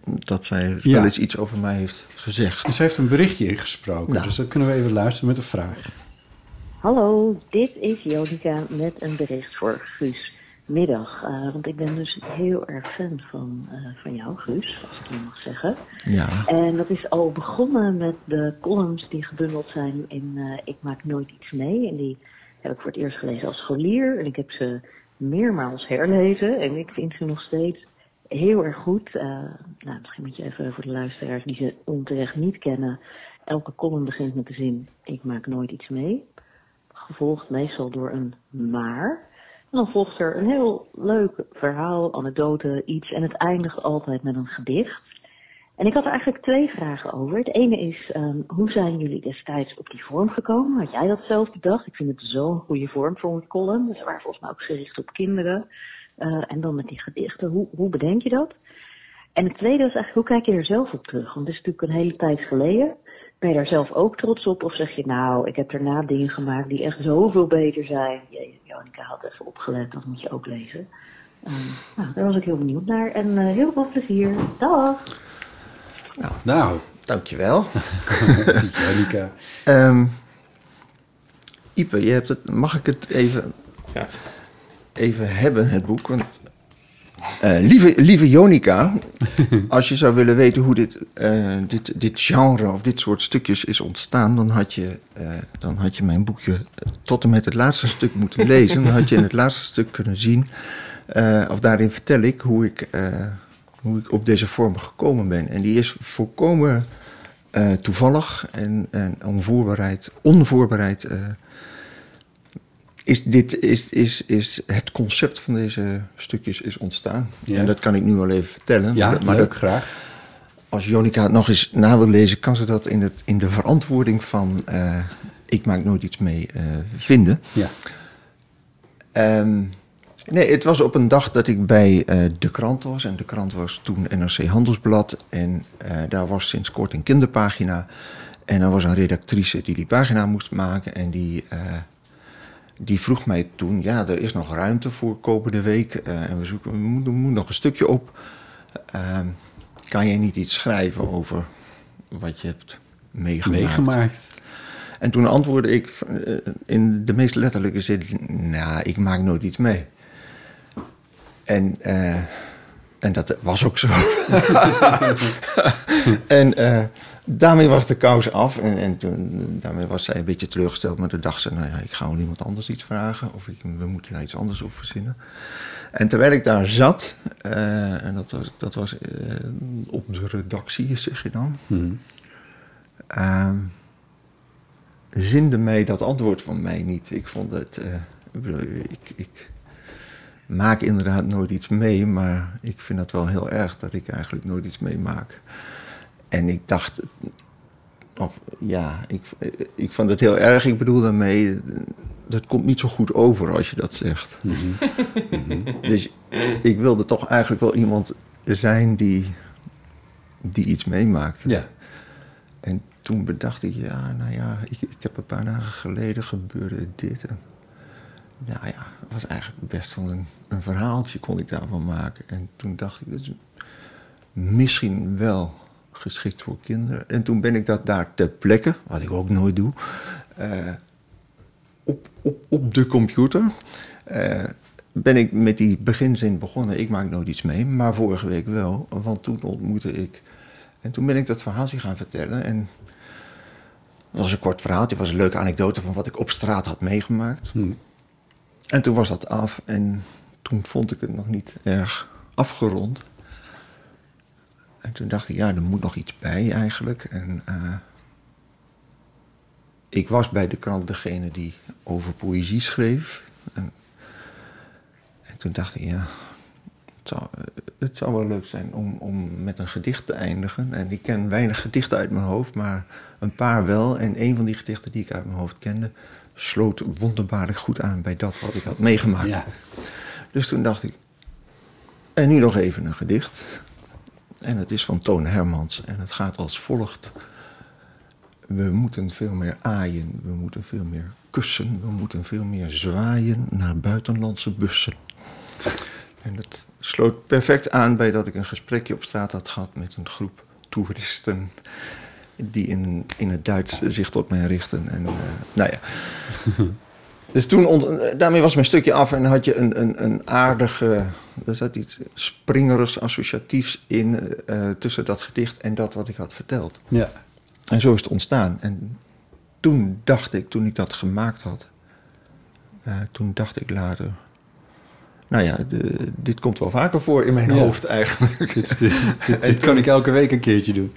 dat zij Ja. wel eens iets over mij heeft gezegd. en ze heeft een berichtje ingesproken, dus dat kunnen we even luisteren met een vraag. Hallo, dit is Jonica met een bericht voor Guus. Middag, eh, want ik ben dus heel erg fan van, eh, van jou, Guus, als ik dat mag zeggen. Ja. En dat is al begonnen met de columns die gebundeld zijn in eh, Ik maak nooit iets mee. En die heb ik voor het eerst gelezen als scholier. En ik heb ze meermaals herlezen. En ik vind ze nog steeds heel erg goed. Nou, misschien moet je even voor de luisteraars die ze onterecht niet kennen. Elke column begint met de zin Ik maak nooit iets mee. Gevolgd meestal door een maar. En dan volgt er een heel leuk verhaal, anekdote, iets. En het eindigt altijd met een gedicht. En ik had er eigenlijk twee vragen over. Het ene is, ehm, hoe zijn jullie destijds op die vorm gekomen? Had jij dat zelf bedacht? Ik vind het zo'n goede vorm voor een column. Ze waren volgens mij ook gericht op kinderen. Eh, en dan met die gedichten. Hoe, hoe bedenk je dat? En het tweede was eigenlijk, hoe kijk je er zelf op terug? Want het is natuurlijk een hele tijd geleden. Ben je daar zelf ook trots op? Of zeg je, nou, ik heb daarna dingen gemaakt die echt zoveel beter zijn. Jezus, Jonica had even opgelet, dat moet je ook lezen. Ehm, nou, daar was ik heel benieuwd naar. En eh, heel veel plezier. Dag! Nou, Dankjewel. Janika. Ehm Ipe, je hebt het, mag ik het even, Ja. even hebben, het boek? Want, eh, lieve, lieve Jonica, als je zou willen weten hoe dit, eh, dit, dit genre of dit soort stukjes is ontstaan, dan had, je, eh, dan had je mijn boekje tot en met het laatste stuk moeten lezen. Dan had je in het laatste stuk kunnen zien, of daarin vertel ik hoe ik, hoe ik op deze vorm gekomen ben. En die is volkomen toevallig en, en onvoorbereid, onvoorbereid is, dit, is, is, is het concept van deze stukjes is ontstaan. Ja. En dat kan ik nu al even vertellen. Ja, maar leuk, dat, graag. als Jonica het nog eens na wil lezen, kan ze dat in, het, in de verantwoording van eh, Ik maak nooit iets mee eh, vinden. Ja. Ehm, nee, het was op een dag dat ik bij eh, De Krant was. En De Krant was toen NRC Handelsblad. En daar was sinds kort een kinderpagina. En er was een redactrice die die pagina moest maken. En die, die vroeg mij toen... Ja, er is nog ruimte voor komende week. eh, en we zoeken we moeten, we moeten nog een stukje op. Ehm, kan jij niet iets schrijven over wat je hebt meegemaakt? Meegemaakt. En toen antwoordde ik eh, in de meest letterlijke zin: Nou, ik maak nooit iets mee. En, eh, en dat was ook zo. en daarmee was de kous af. En, en toen, daarmee was zij een beetje teleurgesteld. Maar toen dacht ze: Nou ja, ik ga wel iemand anders iets vragen. Of ik, we moeten daar iets anders op verzinnen. En terwijl ik daar zat, eh, en dat was, dat was eh, op de redactie, zeg je dan. Mhm. Ehm, zinde mij dat antwoord van mij niet. Ik vond het. eh, ik, ik, maak inderdaad nooit iets mee, maar ik vind het wel heel erg dat ik eigenlijk nooit iets meemaak. En ik dacht. Of ja, ik, ik vond het heel erg. Ik bedoel daarmee. Dat komt niet zo goed over als je dat zegt. Dus ik wilde toch eigenlijk wel iemand zijn die, die iets meemaakt. Ja. En toen bedacht ik, ja, nou ja, ik, ik heb een paar dagen geleden gebeurde dit. En, nou ja, het was eigenlijk best wel een, een verhaaltje kon ik daarvan maken. En toen dacht ik, dat is misschien wel geschikt voor kinderen. En toen ben ik dat daar ter plekke, wat ik ook nooit doe, eh, op, op, op de computer. eh, ben ik met die beginzin begonnen. Ik maak nooit iets mee, maar vorige week wel. Want toen ontmoette ik. En toen ben ik dat verhaaltje gaan vertellen. En dat was een kort verhaaltje. Het was een leuke anekdote van wat ik op straat had meegemaakt. Hm. En toen was dat af. En toen vond ik het nog niet erg afgerond. En toen dacht ik, ja, er moet nog iets bij eigenlijk. En eh, ik was bij de krant degene die over poëzie schreef. En, en toen dacht ik, ja, het zou, eh, het zou wel leuk zijn om, om met een gedicht te eindigen. En ik ken weinig gedichten uit mijn hoofd, maar een paar wel. En een van die gedichten die ik uit mijn hoofd kende, sloot wonderbaarlijk goed aan bij dat wat ik had meegemaakt. Ja. Dus toen dacht ik, en nu nog even een gedicht. En het is van Toon Hermans en het gaat als volgt. We moeten veel meer aaien, we moeten veel meer kussen, we moeten veel meer zwaaien naar buitenlandse bussen. En dat sloot perfect aan bij dat ik een gesprekje op straat had gehad met een groep toeristen die in, in het Duits zich tot mij richten. En, eh, nou ja. Dus toen, ont- daarmee was mijn stukje af en had je een, een, een aardige, er zat iets springerigs, associatiefs in eh, tussen dat gedicht en dat wat ik had verteld. Ja. En zo is het ontstaan. En toen dacht ik, toen ik dat gemaakt had, eh, toen dacht ik later, nou ja, de- dit komt wel vaker voor in mijn Ja. hoofd eigenlijk. Dit, dit, dit kan ik elke week een keertje doen.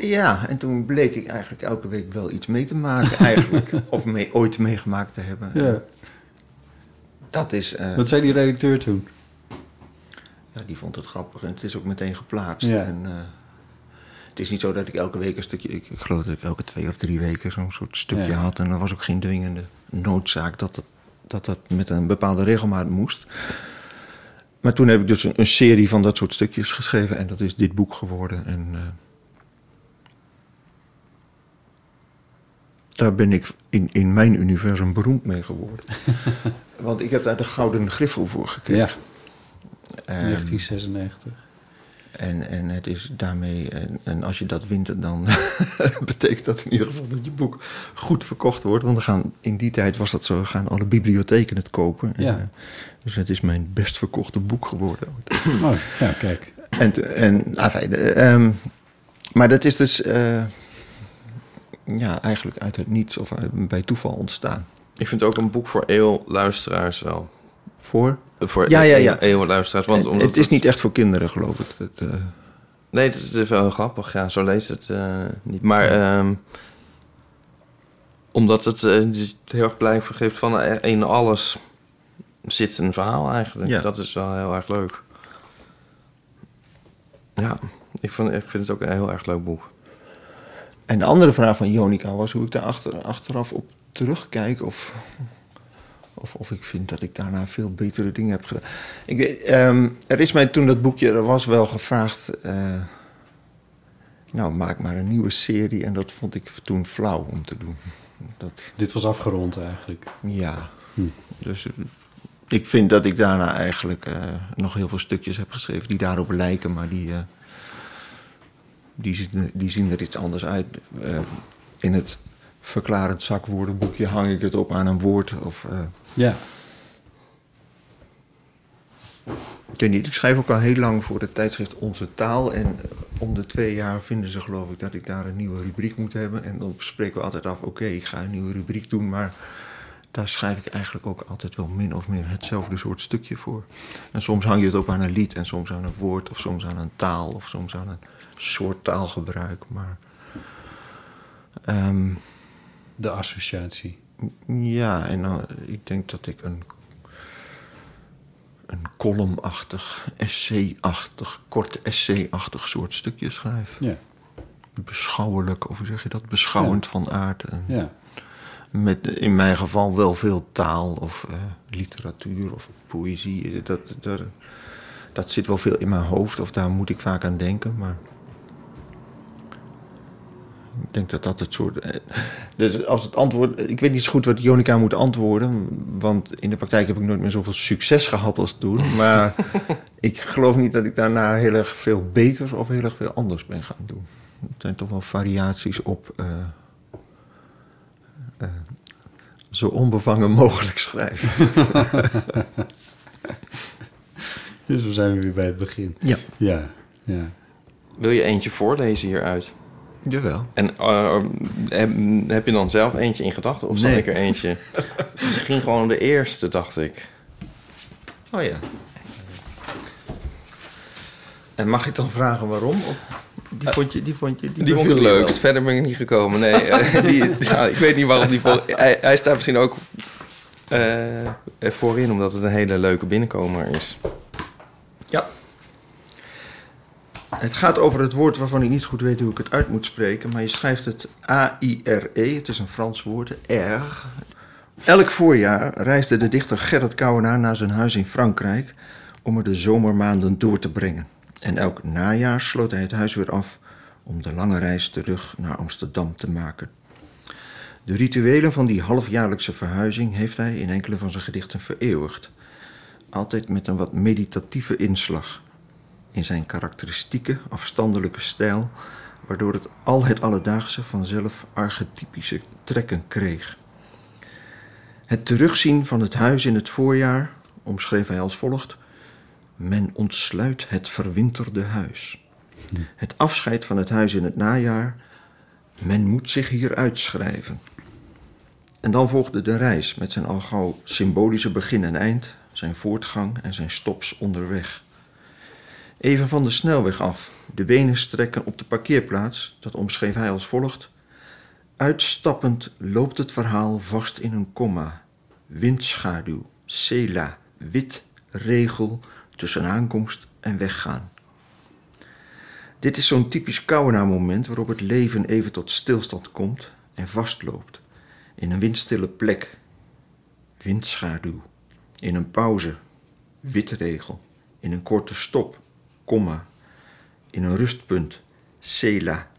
Ja, en toen bleek ik eigenlijk elke week wel iets mee te maken eigenlijk. of mee, ooit meegemaakt te hebben. Ja. Dat is, eh, Wat zei die redacteur toen? ja, die vond het grappig en het is ook meteen geplaatst. Ja. En, eh, het is niet zo dat ik elke week een stukje, ik, ik geloof dat ik elke twee of drie weken zo'n soort stukje Ja. had. En er was ook geen dwingende noodzaak dat dat, dat dat met een bepaalde regelmaat moest. maar toen heb ik dus een, een serie van dat soort stukjes geschreven en dat is dit boek geworden. En eh, daar ben ik in, in mijn universum beroemd mee geworden. Want ik heb daar de Gouden Griffel voor gekregen. Ehm, 1996. En, en het is daarmee, en, en als je dat wint, dan betekent dat in ieder geval dat je boek goed verkocht wordt. Want gaan, in die tijd was dat zo, gaan alle bibliotheken het kopen. En, Ja. eh, dus het is mijn best verkochte boek geworden. Oh, ja, kijk. En, en enfin, ehm, maar dat is dus eh, ja, eigenlijk uit het niets of uit- bij toeval ontstaan. Ik vind het ook een boek voor eeuwluisteraars wel. Voor? Eh, Voor Ja, ja, ja. eeuwluisteraars. Want het, omdat het is niet echt voor kinderen, geloof ik. Dat, eh, Nee, het is wel heel grappig. Ja, zo leest het eh, niet. Maar ehm, omdat het eh, dus heel erg blijk geeft van eh, in alles zit een verhaal eigenlijk. Ja. Dat is wel heel erg leuk. Ja, ik, vond, ik vind het ook een heel erg leuk boek. En de andere vraag van Jonica was hoe ik daar achter, achteraf op terugkijk. Of, of, of ik vind dat ik daarna veel betere dingen heb gedaan. Ik, ehm, er is mij toen dat boekje er was wel gevraagd. eh, nou, maak maar een nieuwe serie. En dat vond ik toen flauw om te doen. Dat, Dit was afgerond eigenlijk. ja. Dus eh, ik vind dat ik daarna eigenlijk eh, nog heel veel stukjes heb geschreven die daarop lijken, maar die, die, zien, er- die zien er iets anders uit. In het verklarend zakwoordenboekje hang ik het op aan een woord. Of, Ja. ik weet niet, ik schrijf ook al heel lang voor het tijdschrift Onze Taal. En eh, om de twee jaar vinden ze geloof ik dat ik daar een nieuwe rubriek moet hebben. En dan spreken we altijd af, oké, ik ga een nieuwe rubriek doen, maar daar schrijf ik eigenlijk ook altijd wel min of meer hetzelfde soort stukje voor. En soms hang je het op aan een lied en soms aan een woord of soms aan een taal of soms aan een soort taalgebruik. Maar ehm, De associatie. Ja, en dan, ik denk dat ik een, een columnachtig, essay-achtig, kort essay-achtig soort stukje schrijf. Ja. Beschouwelijk, of hoe zeg je dat? Beschouwend van aard. Ja. Met in mijn geval wel veel taal of eh, literatuur of poëzie. Dat, dat, dat zit wel veel in mijn hoofd of daar moet ik vaak aan denken. Maar ik denk dat dat het soort. eh, Dus als het antwoord. Ik weet niet zo goed wat Jonica moet antwoorden. Want in de praktijk heb ik nooit meer zoveel succes gehad als toen. Maar ik geloof niet dat ik daarna heel erg veel beter of heel erg veel anders ben gaan doen. Het zijn toch wel variaties op. eh, eh, zo onbevangen mogelijk schrijven. Dus we zijn weer bij het begin. Ja. Ja. ja. Wil je eentje voorlezen hieruit? Jawel. En eh, heb, heb je dan zelf eentje in gedachten? Of Nee. ik er eentje? Misschien gewoon de eerste, dacht ik. Oh ja. En mag ik dan vragen waarom? Of die vond je, die vond je, Die vond ik het wel? leukst. Verder ben ik niet gekomen. Nee, eh, die, ja, ik weet niet waarom die... Vol, hij, hij staat misschien ook eh, er voorin, omdat het een hele leuke binnenkomer is. Ja. Het gaat over het woord waarvan ik niet goed weet hoe ik het uit moet spreken, maar je schrijft het A-I-R-E, het is een Frans woord, R. Elk voorjaar reisde de dichter Gerrit Kouwenaar naar zijn huis in Frankrijk om er de zomermaanden door te brengen. En elk najaar sloot hij het huis weer af om de lange reis terug naar Amsterdam te maken. De rituelen van die halfjaarlijkse verhuizing heeft hij in enkele van zijn gedichten vereeuwigd altijd met een wat meditatieve inslag. In zijn karakteristieke, afstandelijke stijl, waardoor het al het alledaagse vanzelf archetypische trekken kreeg. Het terugzien van het huis in het voorjaar omschreef hij als volgt: Men ontsluit het verwinterde huis. Het afscheid van het huis in het najaar. Men moet zich hier uitschrijven. En dan volgde de reis met zijn al gauw symbolische begin en eind, zijn voortgang en zijn stops onderweg. Even van de snelweg af, de benen strekken op de parkeerplaats, dat omschreef hij als volgt. Uitstappend loopt het verhaal vast in een komma. Windschaduw, cela, wit, regel tussen aankomst en weggaan. Dit is zo'n typisch Kouwenaar-moment waarop het leven even tot stilstand komt en vastloopt. In een windstille plek, windschaduw. In een pauze, witregel. In een korte stop, komma. In een rustpunt, cela.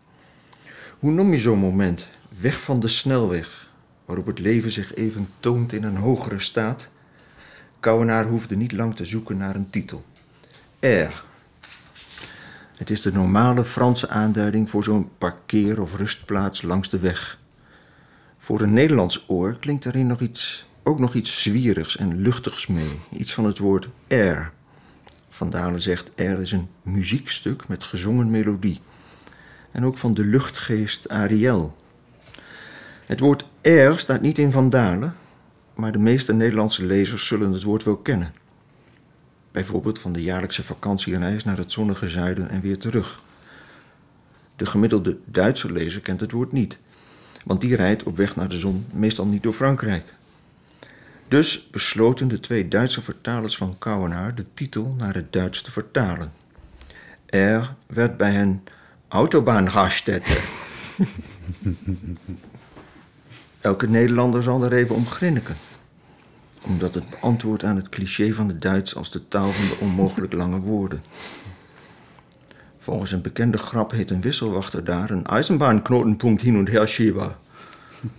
Hoe noem je zo'n moment? Weg van de snelweg, waarop het leven zich even toont in een hogere staat. Kouwenaar hoefde niet lang te zoeken naar een titel. R. Het is de normale Franse aanduiding voor zo'n parkeer- of rustplaats langs de weg. Voor een Nederlands oor klinkt erin nog iets, ook nog iets zwierigs en luchtigs mee. Iets van het woord air. Van Dalen zegt air is een muziekstuk met gezongen melodie. En ook van de luchtgeest Ariel. Het woord air staat niet in Van Dalen, maar de meeste Nederlandse lezers zullen het woord wel kennen. Bijvoorbeeld van de jaarlijkse vakantiereis naar het zonnige zuiden en weer terug. De gemiddelde Duitse lezer kent het woord niet, want die rijdt op weg naar de zon meestal niet door Frankrijk. Dus besloten de twee Duitse vertalers van Kouwenaar de titel naar het Duits te vertalen. Er werd bij hen Autobahnraststätte. Elke Nederlander zal er even om grinniken omdat het beantwoordt aan het cliché van het Duits als de taal van de onmogelijk lange woorden. Volgens een bekende grap heet een wisselwachter daar een Eisenbahnknotenpunkt hin und her schieber.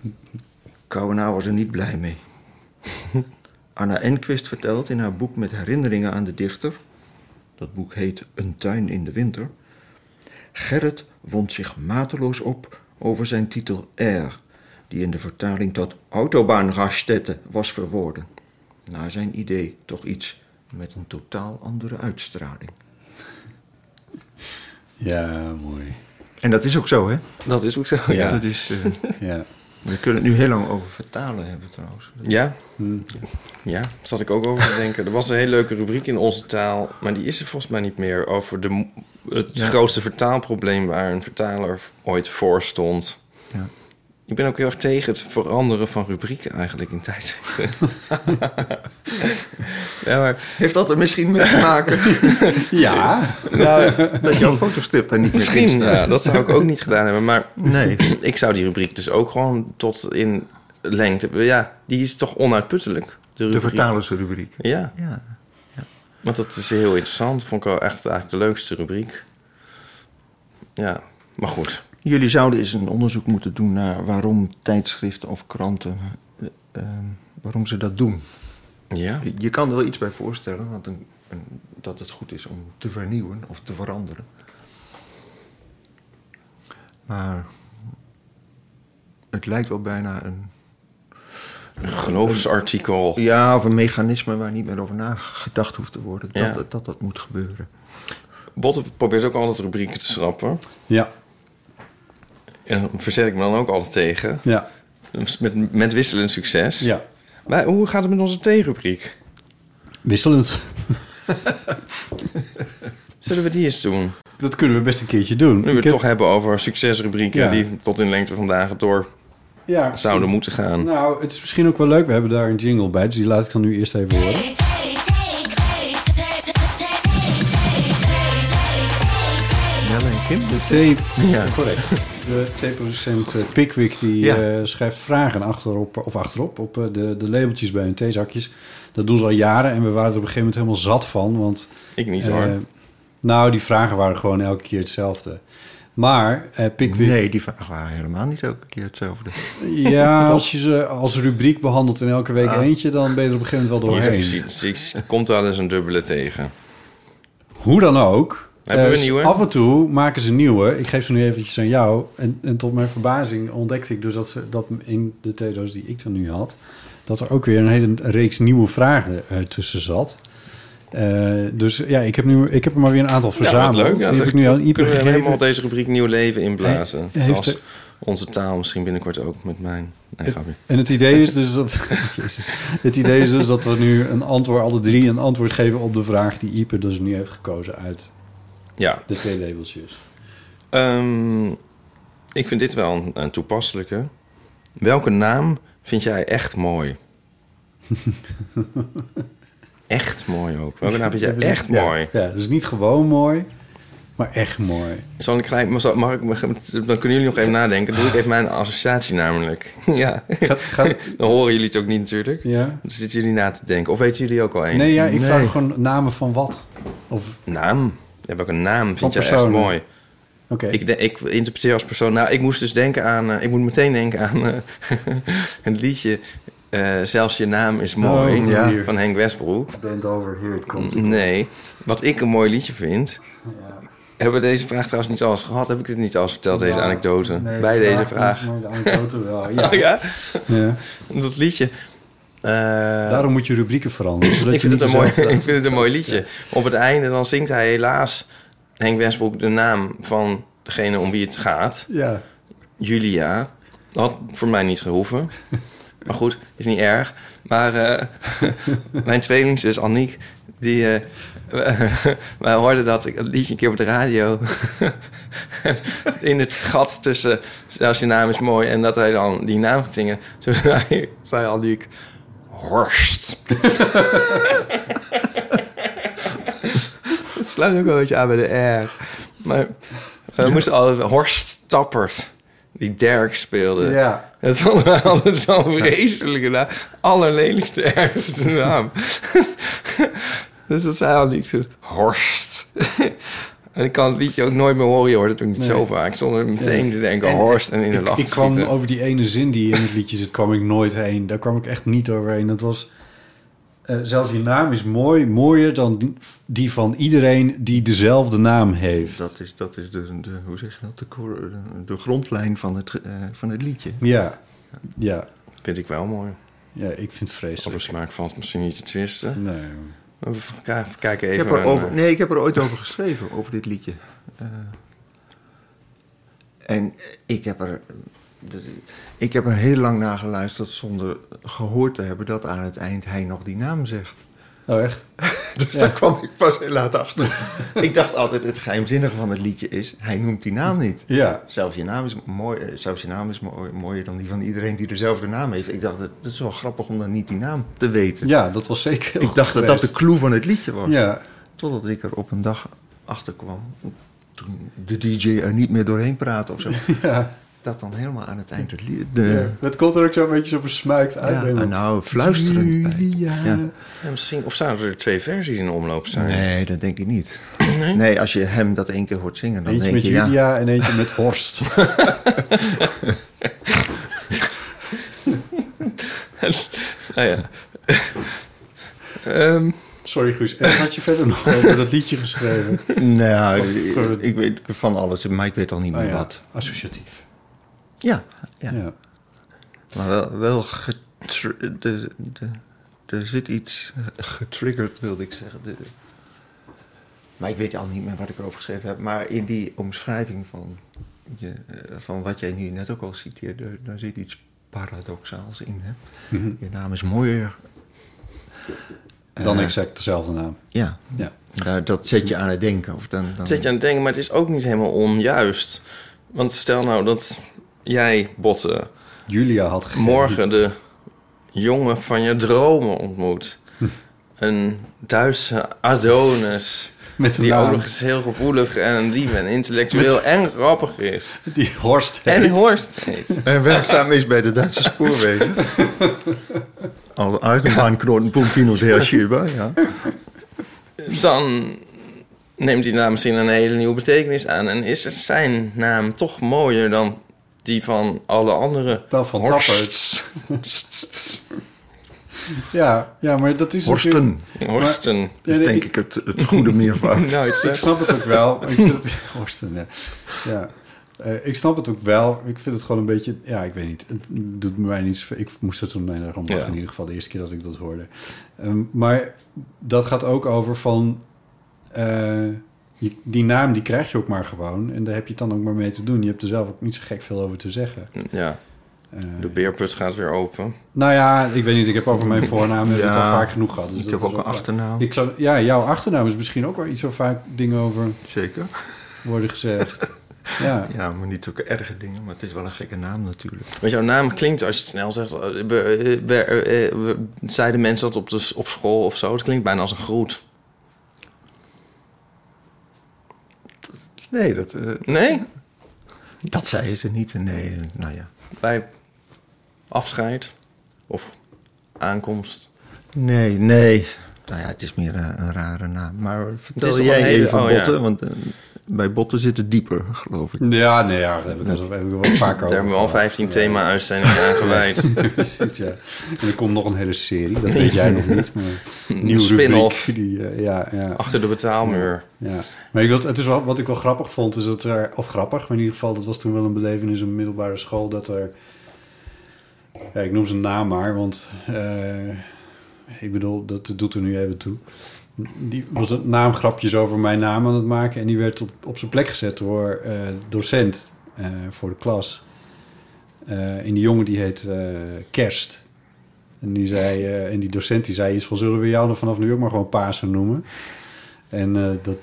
Kouwenaar was er niet blij mee. Anna Enquist vertelt in haar boek met herinneringen aan de dichter, dat boek heet Een tuin in de winter, Gerrit wond zich mateloos op over zijn titel R, die in de vertaling tot Autobahnraststätte was verwoorden. Naar zijn idee toch iets met een totaal andere uitstraling. Ja, mooi. En dat is ook zo, hè? Dat is ook zo. Ja. Ja. Dat is, eh, Ja. We kunnen het nu heel lang over vertalen hebben trouwens. Ja, Hm. ja, daar zat ik ook over te denken. Er was een hele leuke rubriek in onze taal, maar die is er volgens mij niet meer. Over de, het Ja. grootste vertaalprobleem waar een vertaler ooit voor stond. Ja. Ik ben ook heel erg tegen het veranderen van rubrieken eigenlijk in tijdschriften. ja, maar Heeft dat er misschien mee te maken Ja. nou, dat jouw fotostip daar niet meer in misschien, ja, dat zou ik ook niet gedaan hebben. Maar Nee. ik zou die rubriek dus ook gewoon tot in lengte... Ja, die is toch onuitputtelijk, de De rubriek. vertalersrubriek. Ja, Ja. want dat is heel interessant. Vond ik wel echt eigenlijk de leukste rubriek. Ja, maar goed. Jullie zouden eens een onderzoek moeten doen naar waarom tijdschriften of kranten, eh, eh, waarom ze dat doen. Ja, Je- Je kan er wel iets bij voorstellen, want een, een- dat het goed is om te vernieuwen of te veranderen. Maar het lijkt wel bijna een, een geloofsartikel. ja, of een mechanisme waar niet meer over nagedacht hoeft te worden. Dat Ja. dat, dat, dat moet gebeuren. Botte probeert ook altijd rubrieken te schrappen. Ja. En verzet ik me dan ook altijd tegen. Ja. Dus Met, met wisselend succes. Ja. Maar hoe gaat het met onze theerubriek? Wisselend. Zullen we die eens doen? Dat kunnen we best een keertje doen. Nu we Ik het heb- toch hebben over succesrubrieken... Ja. die tot in lengte van dagen door ja, zouden moeten gaan. Nou, het is misschien ook wel leuk. We hebben daar een jingle bij, dus die laat ik dan nu eerst even horen. Nelle en Kim? De thee, Ja. correct. De theeproducent eh, Pickwick die Ja. eh, schrijft vragen achterop, of achterop op eh, de, de labeltjes bij hun theezakjes. Dat doen ze al jaren en we waren er op een gegeven moment helemaal zat van. Want Ik niet hoor. nou, die vragen waren gewoon elke keer hetzelfde. Maar eh, Pickwick, Nee, die vragen waren helemaal niet elke keer hetzelfde. ja, als je ze als rubriek behandelt in elke week Ah. eentje, dan ben je er op een gegeven moment wel doorheen. zie- zie- zie- komt wel eens een dubbele tegen. Hoe dan ook. Hebben we eh, nieuwe? Af en toe maken ze nieuwe. Ik geef ze nu eventjes aan jou. En, en tot mijn verbazing ontdekte ik dus dat, ze, dat in de theedoos die ik dan nu had... dat er ook weer een hele reeks nieuwe vragen eh, tussen zat. Eh, dus ja, ik heb, nu, ik heb er maar weer een aantal Ja, verzameld. leuk. Ja, die heb dat ik nu aan Iper kunnen we gegeven. helemaal deze rubriek nieuw leven inblazen. Hij- heeft onze taal misschien binnenkort ook met mijn... Nee, grapje. En het idee is dus dat... Jezus. Het idee is dus dat we nu een antwoord, alle drie een antwoord geven op de vraag die Iper dus nu heeft gekozen uit Ja, de theelabeltjes. Ehm, ik vind dit wel een, een toepasselijke. Welke naam vind jij echt mooi? echt mooi ook. Welke naam vind jij echt Ja, mooi? Ja, dus niet gewoon mooi, maar echt mooi. Zal ik gelijk, mag, mag ik, mag- dan kunnen jullie nog even nadenken. Dan doe ik even mijn associatie namelijk. ja, dan horen jullie het ook niet natuurlijk. Ja? Dan zitten jullie na te denken. Of weten jullie ook al één? Nee, ja, ik Nee. vraag gewoon namen van wat. Of, Naam. Ja, welke naam vind jij echt mooi? oké. Ik, de- ik interpreteer als persoon... Nou, ik moest dus denken aan... eh, ik moet meteen denken aan eh, een liedje... eh, Zelfs je naam is mooi. Oh, Ja. hier. Van Henk Westbroek. Bent over, hier het komt. Nee. Wat ik een mooi liedje vind... Ja. Hebben we deze vraag trouwens niet alles gehad? Heb ik het niet alles verteld, deze anekdote? nee, bij de deze vraag. Maar de anekdote wel, ja. Oh ja? Ja. Dat liedje. Eh, Daarom moet je rubrieken veranderen. Zodat ik, je vind het niet een mooi, ik vind het een mooi liedje. Op het einde dan zingt hij helaas... Henk Westbroek de naam van degene om wie het gaat. Ja. Julia. Dat had voor mij niet gehoeven. Maar goed, is niet erg. Maar eh, mijn tweelingzus Anniek, die... eh, wij hoorden dat ik een liedje een keer op de radio... in het gat tussen... Zelfs je naam is mooi... en dat hij dan die naam gaat zingen. Zo zei, zei Anniek... Horst. Het sluit ook wel een beetje aan bij de R. Maar we moesten altijd... Horst Tappert. Die Dirk speelde. Ja. Het vonden wij altijd zo'n vreselijke naam. Allerlelijkste, ergste naam. dus dat zei al niet zo. Horst. En ik kan het liedje ook nooit meer horen. Je hoort het ook niet Nee. zo vaak. Ik stond er meteen Ja. te denken, En Horst. En in de lach Ik te kwam schieten. over die ene zin die in het liedje zit, kwam ik nooit heen. Daar kwam ik echt niet overheen. Dat was... eh, zelfs je naam is mooi, mooier dan die, die van iedereen die dezelfde naam heeft. Dat is, dat is de, de, hoe zeg je dat, de, de, de grondlijn van het, eh, van het liedje. Ja, ja, Vind ik wel mooi. ja, ik vind het Over vreselijk. smaak valt misschien niet te twisten. Nee. K- kijken Ik even. heb er over, naar- nee, ik heb er ooit over geschreven, over dit liedje. Eh, en ik heb er... dus ik heb er heel lang naar geluisterd zonder gehoord te hebben dat aan het eind hij nog die naam zegt. Oh, echt? Dus Ja. daar kwam ik pas heel laat achter. ik dacht altijd, het geheimzinnige van het liedje is, hij noemt die naam niet. Ja. Zelfs je naam is, mooi, eh, zelfs je naam is mooi, mooier dan die van iedereen die dezelfde naam heeft. Ik dacht, het het is wel grappig om dan niet die naam te weten. Ja, dat was zeker ik dacht dat dat de clue van het liedje was. Ja, Totdat ik er op een dag achter kwam. Toen de DJ er niet meer doorheen praatte of zo. ja. Dat dan helemaal aan het eind het. De, ja. Het komt er ook zo een beetje zo besmuikt uit. ja, nou, fluisterend. bij. Julia. Ja. Ja, misschien, of zouden er twee versies in omloop zijn? Nee, dat denk ik niet. Nee, als je hem dat één keer hoort zingen, dan Eentje denk met je, ja, Julia en eentje met Horst. Nou ja. Ehm, Sorry Guus, en wat had je verder nog over dat liedje geschreven? nou, ik, ik weet van alles, maar ik weet al niet meer Oh ja, wat. associatief. Ja, ja. Ja. maar wel, wel getr- de, de, er zit iets getriggerd, wilde ik zeggen. De, maar ik weet al niet meer wat ik erover geschreven heb. Maar in die omschrijving van, je, eh, van wat jij nu net ook al citeerde, daar zit iets paradoxaals in. Hè? Mhm. Je naam is mooier. Dan Eh, exact dezelfde naam. Ja, Ja. daar, dat zet je aan het denken. Of dan, dan, zit je aan het denken, maar het is ook niet helemaal onjuist. Want stel nou dat jij, Botte, Julia had morgen de jongen van je dromen ontmoet. Een Duitse Adonis. met een Die ook naam nog eens heel gevoelig en lief en intellectueel en grappig is. die Horst En heet. Horst heet. En werkzaam is bij de Duitse spoorwegen. Als Eisenbahnknotenpunkt und Herschieber, ja. Dan neemt die naam misschien een hele nieuwe betekenis aan. En is het zijn naam toch mooier dan die van alle andere Dan van Horsts. Ja, ja, maar dat is natuurlijk- Horsten, Horsten. Ja, is nee, denk ik, ik het, het goede meervoud. Nooit ik snap het ook wel. Ik vind het, Horsten, ja. ja. Eh, ik snap het ook wel. Ik vind het gewoon een beetje... Ja, ik weet niet. Het doet mij niet zoveel. Ik moest het toen daarom Ja. in ieder geval de eerste keer dat ik dat hoorde. Ehm, maar dat gaat ook over van... eh, je- die naam die krijg je ook maar gewoon. En daar heb je het dan ook maar mee te doen. Je hebt er zelf ook niet zo gek veel over te zeggen. Ja, Eh, de beerput gaat weer open. nou ja, ik weet niet. Ik heb over mijn voornaam heb ik het Ja, al vaak genoeg gehad. Dus ik heb ook een achternaam. Ik zou, ja, jouw achternaam is misschien ook wel iets waar vaak dingen over Zeker. worden gezegd. Ja, Ja, maar niet zulke erge dingen, maar het is wel een gekke naam natuurlijk. Want jouw naam klinkt, als je het snel zegt... eh, eh, zeiden mensen dat op, de, op school of zo? Het klinkt bijna als een groet. Nee, dat, eh, Nee? dat zeiden ze niet. Nee, nou ja. Bij afscheid of aankomst. Nee, nee. Nou ja, het is meer een, een rare naam. Maar vertel jij hele- even oh, ja. botten, want eh, bij botten zit het dieper, geloof ik. Ja, nee, ja, daar heb ik, wel vaak over Daar hebben we al gehad. 15 thema-uitzendingen aan gewijd. Precies, ja. En er komt nog een hele serie, dat weet jij nog niet. Maar nieuwe spin-off. rubriek Die, eh, ja, ja, Achter de betaalmuur. ja. Maar ik wil, het is wel, wat ik wel grappig vond, is dat er... Of grappig, maar in ieder geval, dat was toen wel een belevenis in middelbare school... dat er... Ja, ik noem zijn naam maar, want... eh, ik bedoel, dat doet er nu even toe. Die was het naamgrapjes over mijn naam aan het maken... en die werd op, op zijn plek gezet door eh, docent eh, voor de klas. Eh, en die jongen die heet Kerst. En die, zei, en die docent die zei iets van... zullen we jou dan vanaf nu ook maar gewoon Pasen noemen? En dat,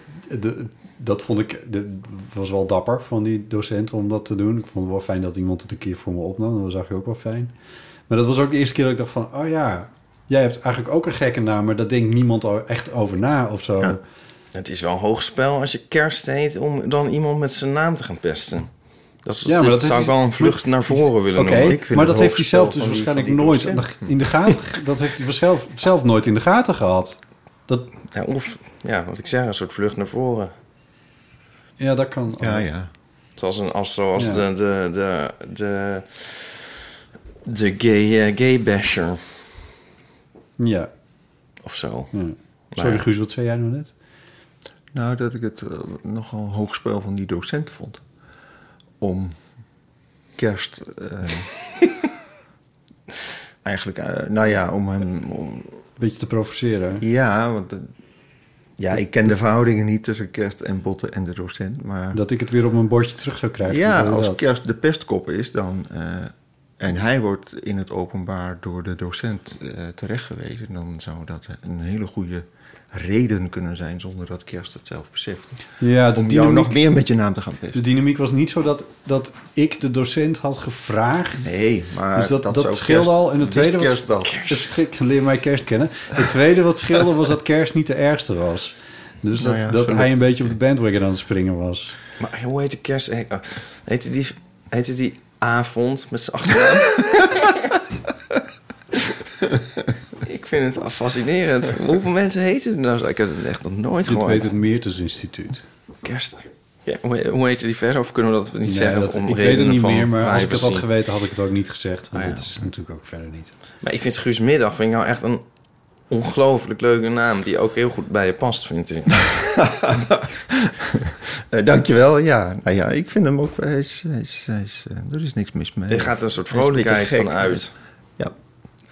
dat vond ik... De, was wel dapper van die docent om dat te doen. Ik vond het wel fijn dat iemand het een keer voor me opnam. Dat zag je ook wel fijn. Maar dat was ook de eerste keer dat ik dacht van... oh ja, jij hebt eigenlijk ook een gekke naam... maar daar denkt niemand echt over na of zo. Ja. Het is wel een hoog spel als je kerst heet... om dan iemand met zijn naam te gaan pesten. Dat, is, Ja, maar dat zou is- ik wel een vlucht naar voren willen Oké, noemen. Ik vind maar dat heeft hij zelf dus die- waarschijnlijk die nooit in de gaten... dat heeft hij zelf, zelf nooit in de gaten gehad. Dat, Ja, of, ja, wat ik zeg, een soort vlucht naar voren. ja, dat kan... Ja, ja. Zoals, een, als, zoals Ja. de, de, de, de, de gay, eh, gay basher Ja. of zo. ja. Sorry. Guus, wat zei jij nou net? Nou, dat ik het eh, nogal een hoog spel van die docent vond. Om kerst... eh, eigenlijk, eh, nou ja, om hem... Om, Beetje te provoceren. ja, want... ja, ik ken de verhoudingen niet tussen kerst en botten en de docent, maar... Dat ik het weer op mijn bordje terug zou krijgen. Ja, als dat? kerst de pestkop is, dan. Eh, en hij wordt in het openbaar door de docent eh terechtgewezen, dan zou dat een hele goede reden kunnen zijn, zonder dat kerst het zelf beseft. Ja, de Om jou dynamiek, nog meer met je naam te gaan de pesten. dynamiek was niet zo dat, dat ik de docent had gevraagd. Nee, maar dus dat, dat, scheelde kerst- al. En het tweede wat, kerstbal. het- ik leer mij kerst kennen. Het tweede wat scheelde was dat kerst niet de ergste was. Dus dat, Nou ja, dat hij een beetje op de bandwagon aan het springen was. Maar hoe heet de kerst? oh, Heette die, heette die avond met z'n achternaam? ik vind het wel fascinerend. Hoeveel mensen heten er nou? zo? Ik heb het echt nog nooit Dit gehoord. weet het Meertens Instituut. Kerst. Ja, hoe, hoe heette die verder? Of kunnen we dat niet Nee, zeggen? dat- om ik weet het niet meer, maar als ik het had geweten had ik het ook niet gezegd. Want Ah, ja. dit is natuurlijk ook verder niet. Maar ik vind Guus Middag vind ik nou echt een ongelooflijk leuke naam... die ook heel goed bij je past, vind ik. Eh, dankjewel, ja. Nou ja, ik vind hem ook... Hij is, hij is, hij is, eh, er is niks mis mee. Er gaat een soort is een vrolijkheid van uit. Ja.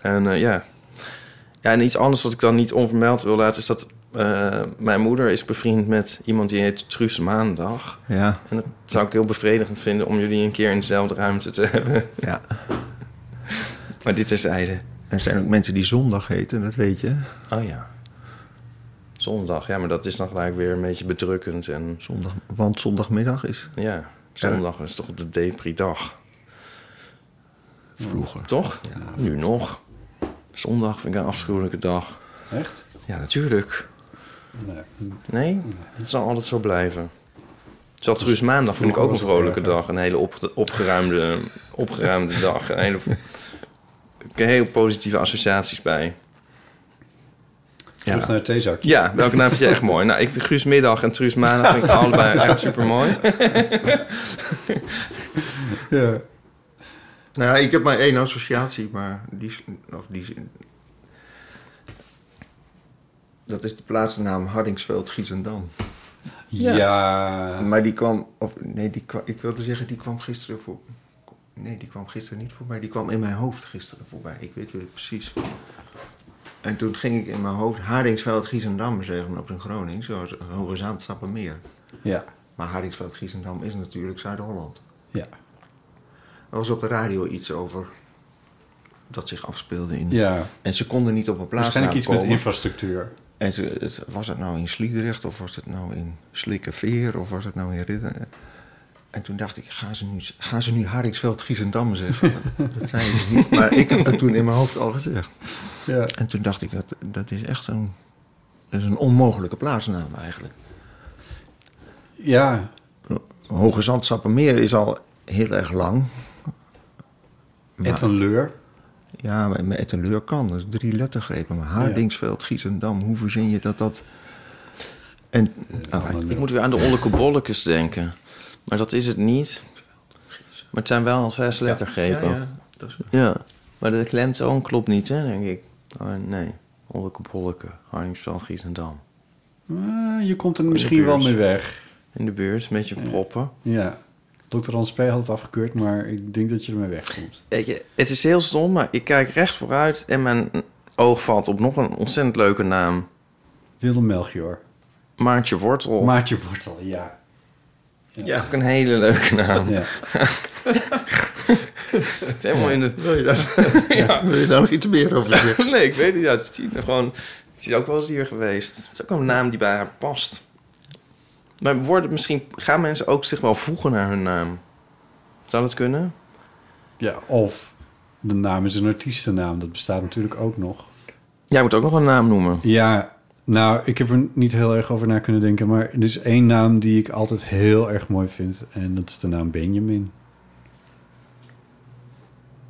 En eh, ja. Ja, en iets anders wat ik dan niet onvermeld wil laten... is dat mijn moeder is bevriend met iemand die heet Truus Maandag. Ja, En dat zou ik heel bevredigend vinden... om jullie een keer in dezelfde ruimte te hebben. ja. Maar dit terzijde. Er zijn ook mensen die zondag heten, dat weet je. Oh ja. Zondag, ja, maar dat is dan gelijk weer een beetje bedrukkend. En Zondag, want zondagmiddag is ja, zondag is toch de depri-dag. vroeger. Toch? Nu nog. Zondag vind ik een afschuwelijke dag. Echt? Ja, natuurlijk. Nee. Nee, het zal altijd zo blijven. Zal Maandag vind ik ook een vrolijke dag. Een hele op, opgeruimde, opgeruimde dag. Een hele, ik heb heel positieve associaties bij. Terug Ja. naar het theezakje. ja, welke naam vind je echt mooi? Nou, ik vind Guus Middag en Truus Maandag vind ik allebei echt super mooi. Ja. Nou ja, ik heb maar één associatie, maar die, is- of die is- Dat is de plaatsnaam Hardingsveld Giesendam. Ja. Maar die kwam, of nee, die kwam, ik wilde zeggen, die kwam gisteren voor. Nee, die kwam gisteren niet voorbij. Die kwam in mijn hoofd gisteren voorbij. Ik weet het precies. En toen ging ik in mijn hoofd Hardingsveld Giesendam zeggen op zijn Gronings, zoals Hoge Sappemeer. Ja. Maar Hardingsveld Giesendam is natuurlijk Zuid-Holland. Ja. Er was op de radio iets over dat zich afspeelde in. Ja. En ze konden niet op een plaats Waarschijnlijk iets met infrastructuur. En ze, het, was het nou in Sliedrecht of was het nou in Slikkeveer of was het nou in Ridder? En toen dacht ik, gaan ze nu, gaan ze nu Haringsveld Giesendam zeggen? dat zei ze niet, maar ik had het toen in mijn hoofd al gezegd. Ja. En toen dacht ik, dat, dat is echt een, dat is een onmogelijke plaatsnaam eigenlijk. Ja. Hoge Zandsappenmeer is al heel erg lang. Maar- Ettenleur. Ja, maar met Etteleur kan. Dat is drie lettergrepen. Maar Hardingsveld, Giesendam, hoe verzin je dat dat... En, oh, hij- Ik moet weer aan de Olleke Bollekes denken. Maar dat is het niet. Maar het zijn wel zes lettergrepen. Ja, Ja, ja, dat is- maar de klemtoon klopt niet, hè, denk ik. Oh, nee, Olleke Bolleke, Hardingsveld, Giesendam. Ah, je komt er misschien wel mee weg. In de buurt, met je proppen. Ja. Dr. Hans P. had het afgekeurd, maar ik denk dat je ermee wegkomt. Weet je, het is heel stom, maar ik kijk recht vooruit... en mijn oog valt op nog een ontzettend leuke naam. Willem Melchior. Maartje Wortel. Maartje Wortel, ja. Ja. Ook een hele leuke naam. ja. Het is helemaal in de... Wil je, daar, wil je daar nog iets meer over zeggen? Nee, ik weet het uit het zien. Gewoon, ze is ook wel eens hier geweest. Het is ook een naam die bij haar past. Maar worden misschien, gaan mensen ook zich wel voegen naar hun naam? Zou dat kunnen? ja, of de naam is een artiestennaam. Dat bestaat natuurlijk ook nog. Jij moet ook nog een naam noemen. Ja, nou, ik heb er niet heel erg over na kunnen denken. Maar er is één naam die ik altijd heel erg mooi vind. En dat is de naam Benjamin.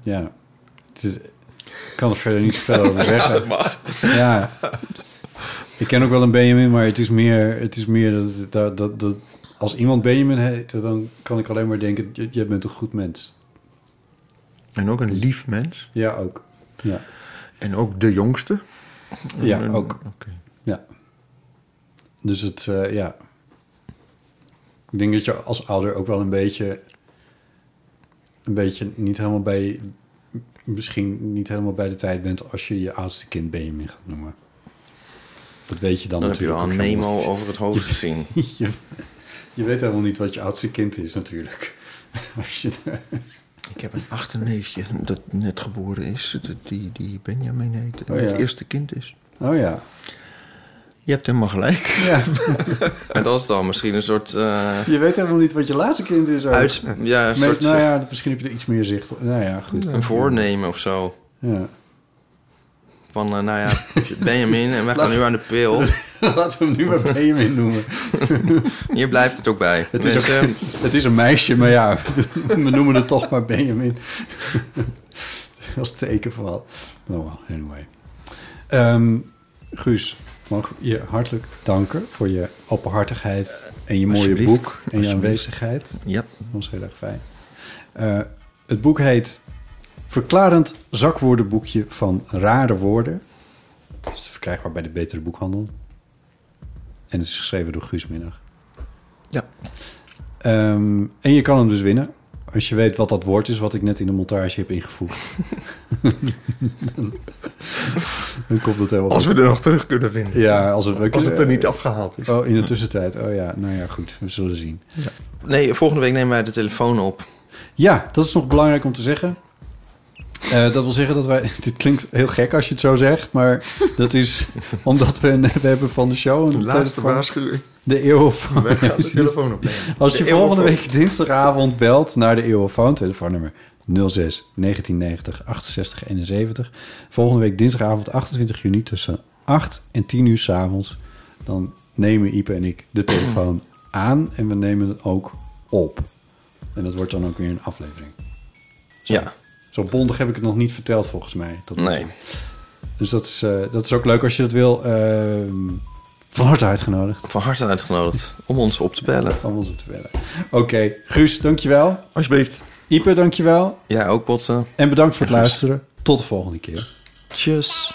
Ja. Het is, ik kan er verder niet zoveel over zeggen. dat mag. Ja. Ik ken ook wel een Benjamin, maar het is meer, het is meer dat, dat, dat, dat als iemand Benjamin heet, dan kan ik alleen maar denken, je, je bent een goed mens. En ook een lief mens. Ja, ook. Ja, En ook de jongste. ja ook. Oké. Ja. Dus het, eh, ja. Ik denk dat je als ouder ook wel een beetje, een beetje niet helemaal bij, misschien niet helemaal bij de tijd bent als je je oudste kind Benjamin gaat noemen. Dat weet je dan, Dan heb je wel natuurlijk een memo over het hoofd gezien. je, je weet helemaal niet wat je oudste kind is natuurlijk. Als je, Ik heb een achterneefje dat net geboren is. dat Die, die Benjamin heet. En Oh ja. het eerste kind is. oh ja. Je hebt helemaal gelijk. ja. En dat is dan misschien een soort... eh, Je weet helemaal niet wat je laatste kind is. ook. uit, ja, een Met- soort nou ja, misschien heb je er iets meer zicht op. Nou ja, goed. een voornemen of zo. Ja. Van, eh, nou ja, Benjamin en wij gaan nu aan de pil. Laten we hem nu maar Benjamin noemen. Hier blijft het ook bij. Het is, ook, het is een meisje, maar ja, we noemen het toch maar Benjamin. Als teken van. Oh well, anyway. Ehm, Guus, mag ik je hartelijk danken voor je openhartigheid en je mooie boek en je aanwezigheid. Ja. Dat was heel erg fijn. Eh, het boek heet Verklarend zakwoordenboekje van rare woorden. Het is verkrijgbaar bij de Betere Boekhandel. En het is geschreven door Guus Minnig. Ja. Ehm, en je kan hem dus winnen. Als je weet wat dat woord is wat ik net in de montage heb ingevoegd. Dan komt het helemaal Als goed. we er nog terug kunnen vinden. Ja, als, we, Als het er niet afgehaald is. Oh, in de tussentijd. Oh ja, nou ja, goed. We zullen zien. nee, volgende week nemen wij de telefoon op. Ja, dat is nog belangrijk om te zeggen. Eh, dat wil zeggen dat wij... Dit klinkt heel gek als je het zo zegt, maar dat is omdat we, een- we hebben van de show een De laatste telefoon- waarschuwing. De eeuwofoon. Wij gaan de telefoon opnemen. Als je De volgende eeuwofoon. week dinsdagavond belt naar de eeuwofoon, telefoonnummer 06 1990 68 71. Volgende week dinsdagavond 28 juni tussen 8 en 10 uur 's avonds. Dan nemen Ipe en ik de telefoon aan en we nemen het ook op. En dat wordt dan ook weer een aflevering. Zo. Ja. Zo bondig heb ik het nog niet verteld volgens mij. tot Nee. toe. Dus dat is, eh, dat is ook leuk als je dat wil. Ehm, van harte uitgenodigd Van harte uitgenodigd om ons op te bellen. om ons op te bellen. Oké, Guus, dankjewel. Alsjeblieft. Ipe, dankjewel. Ja, ook botten. En bedankt voor het luisteren. Tot de volgende keer. Tjus.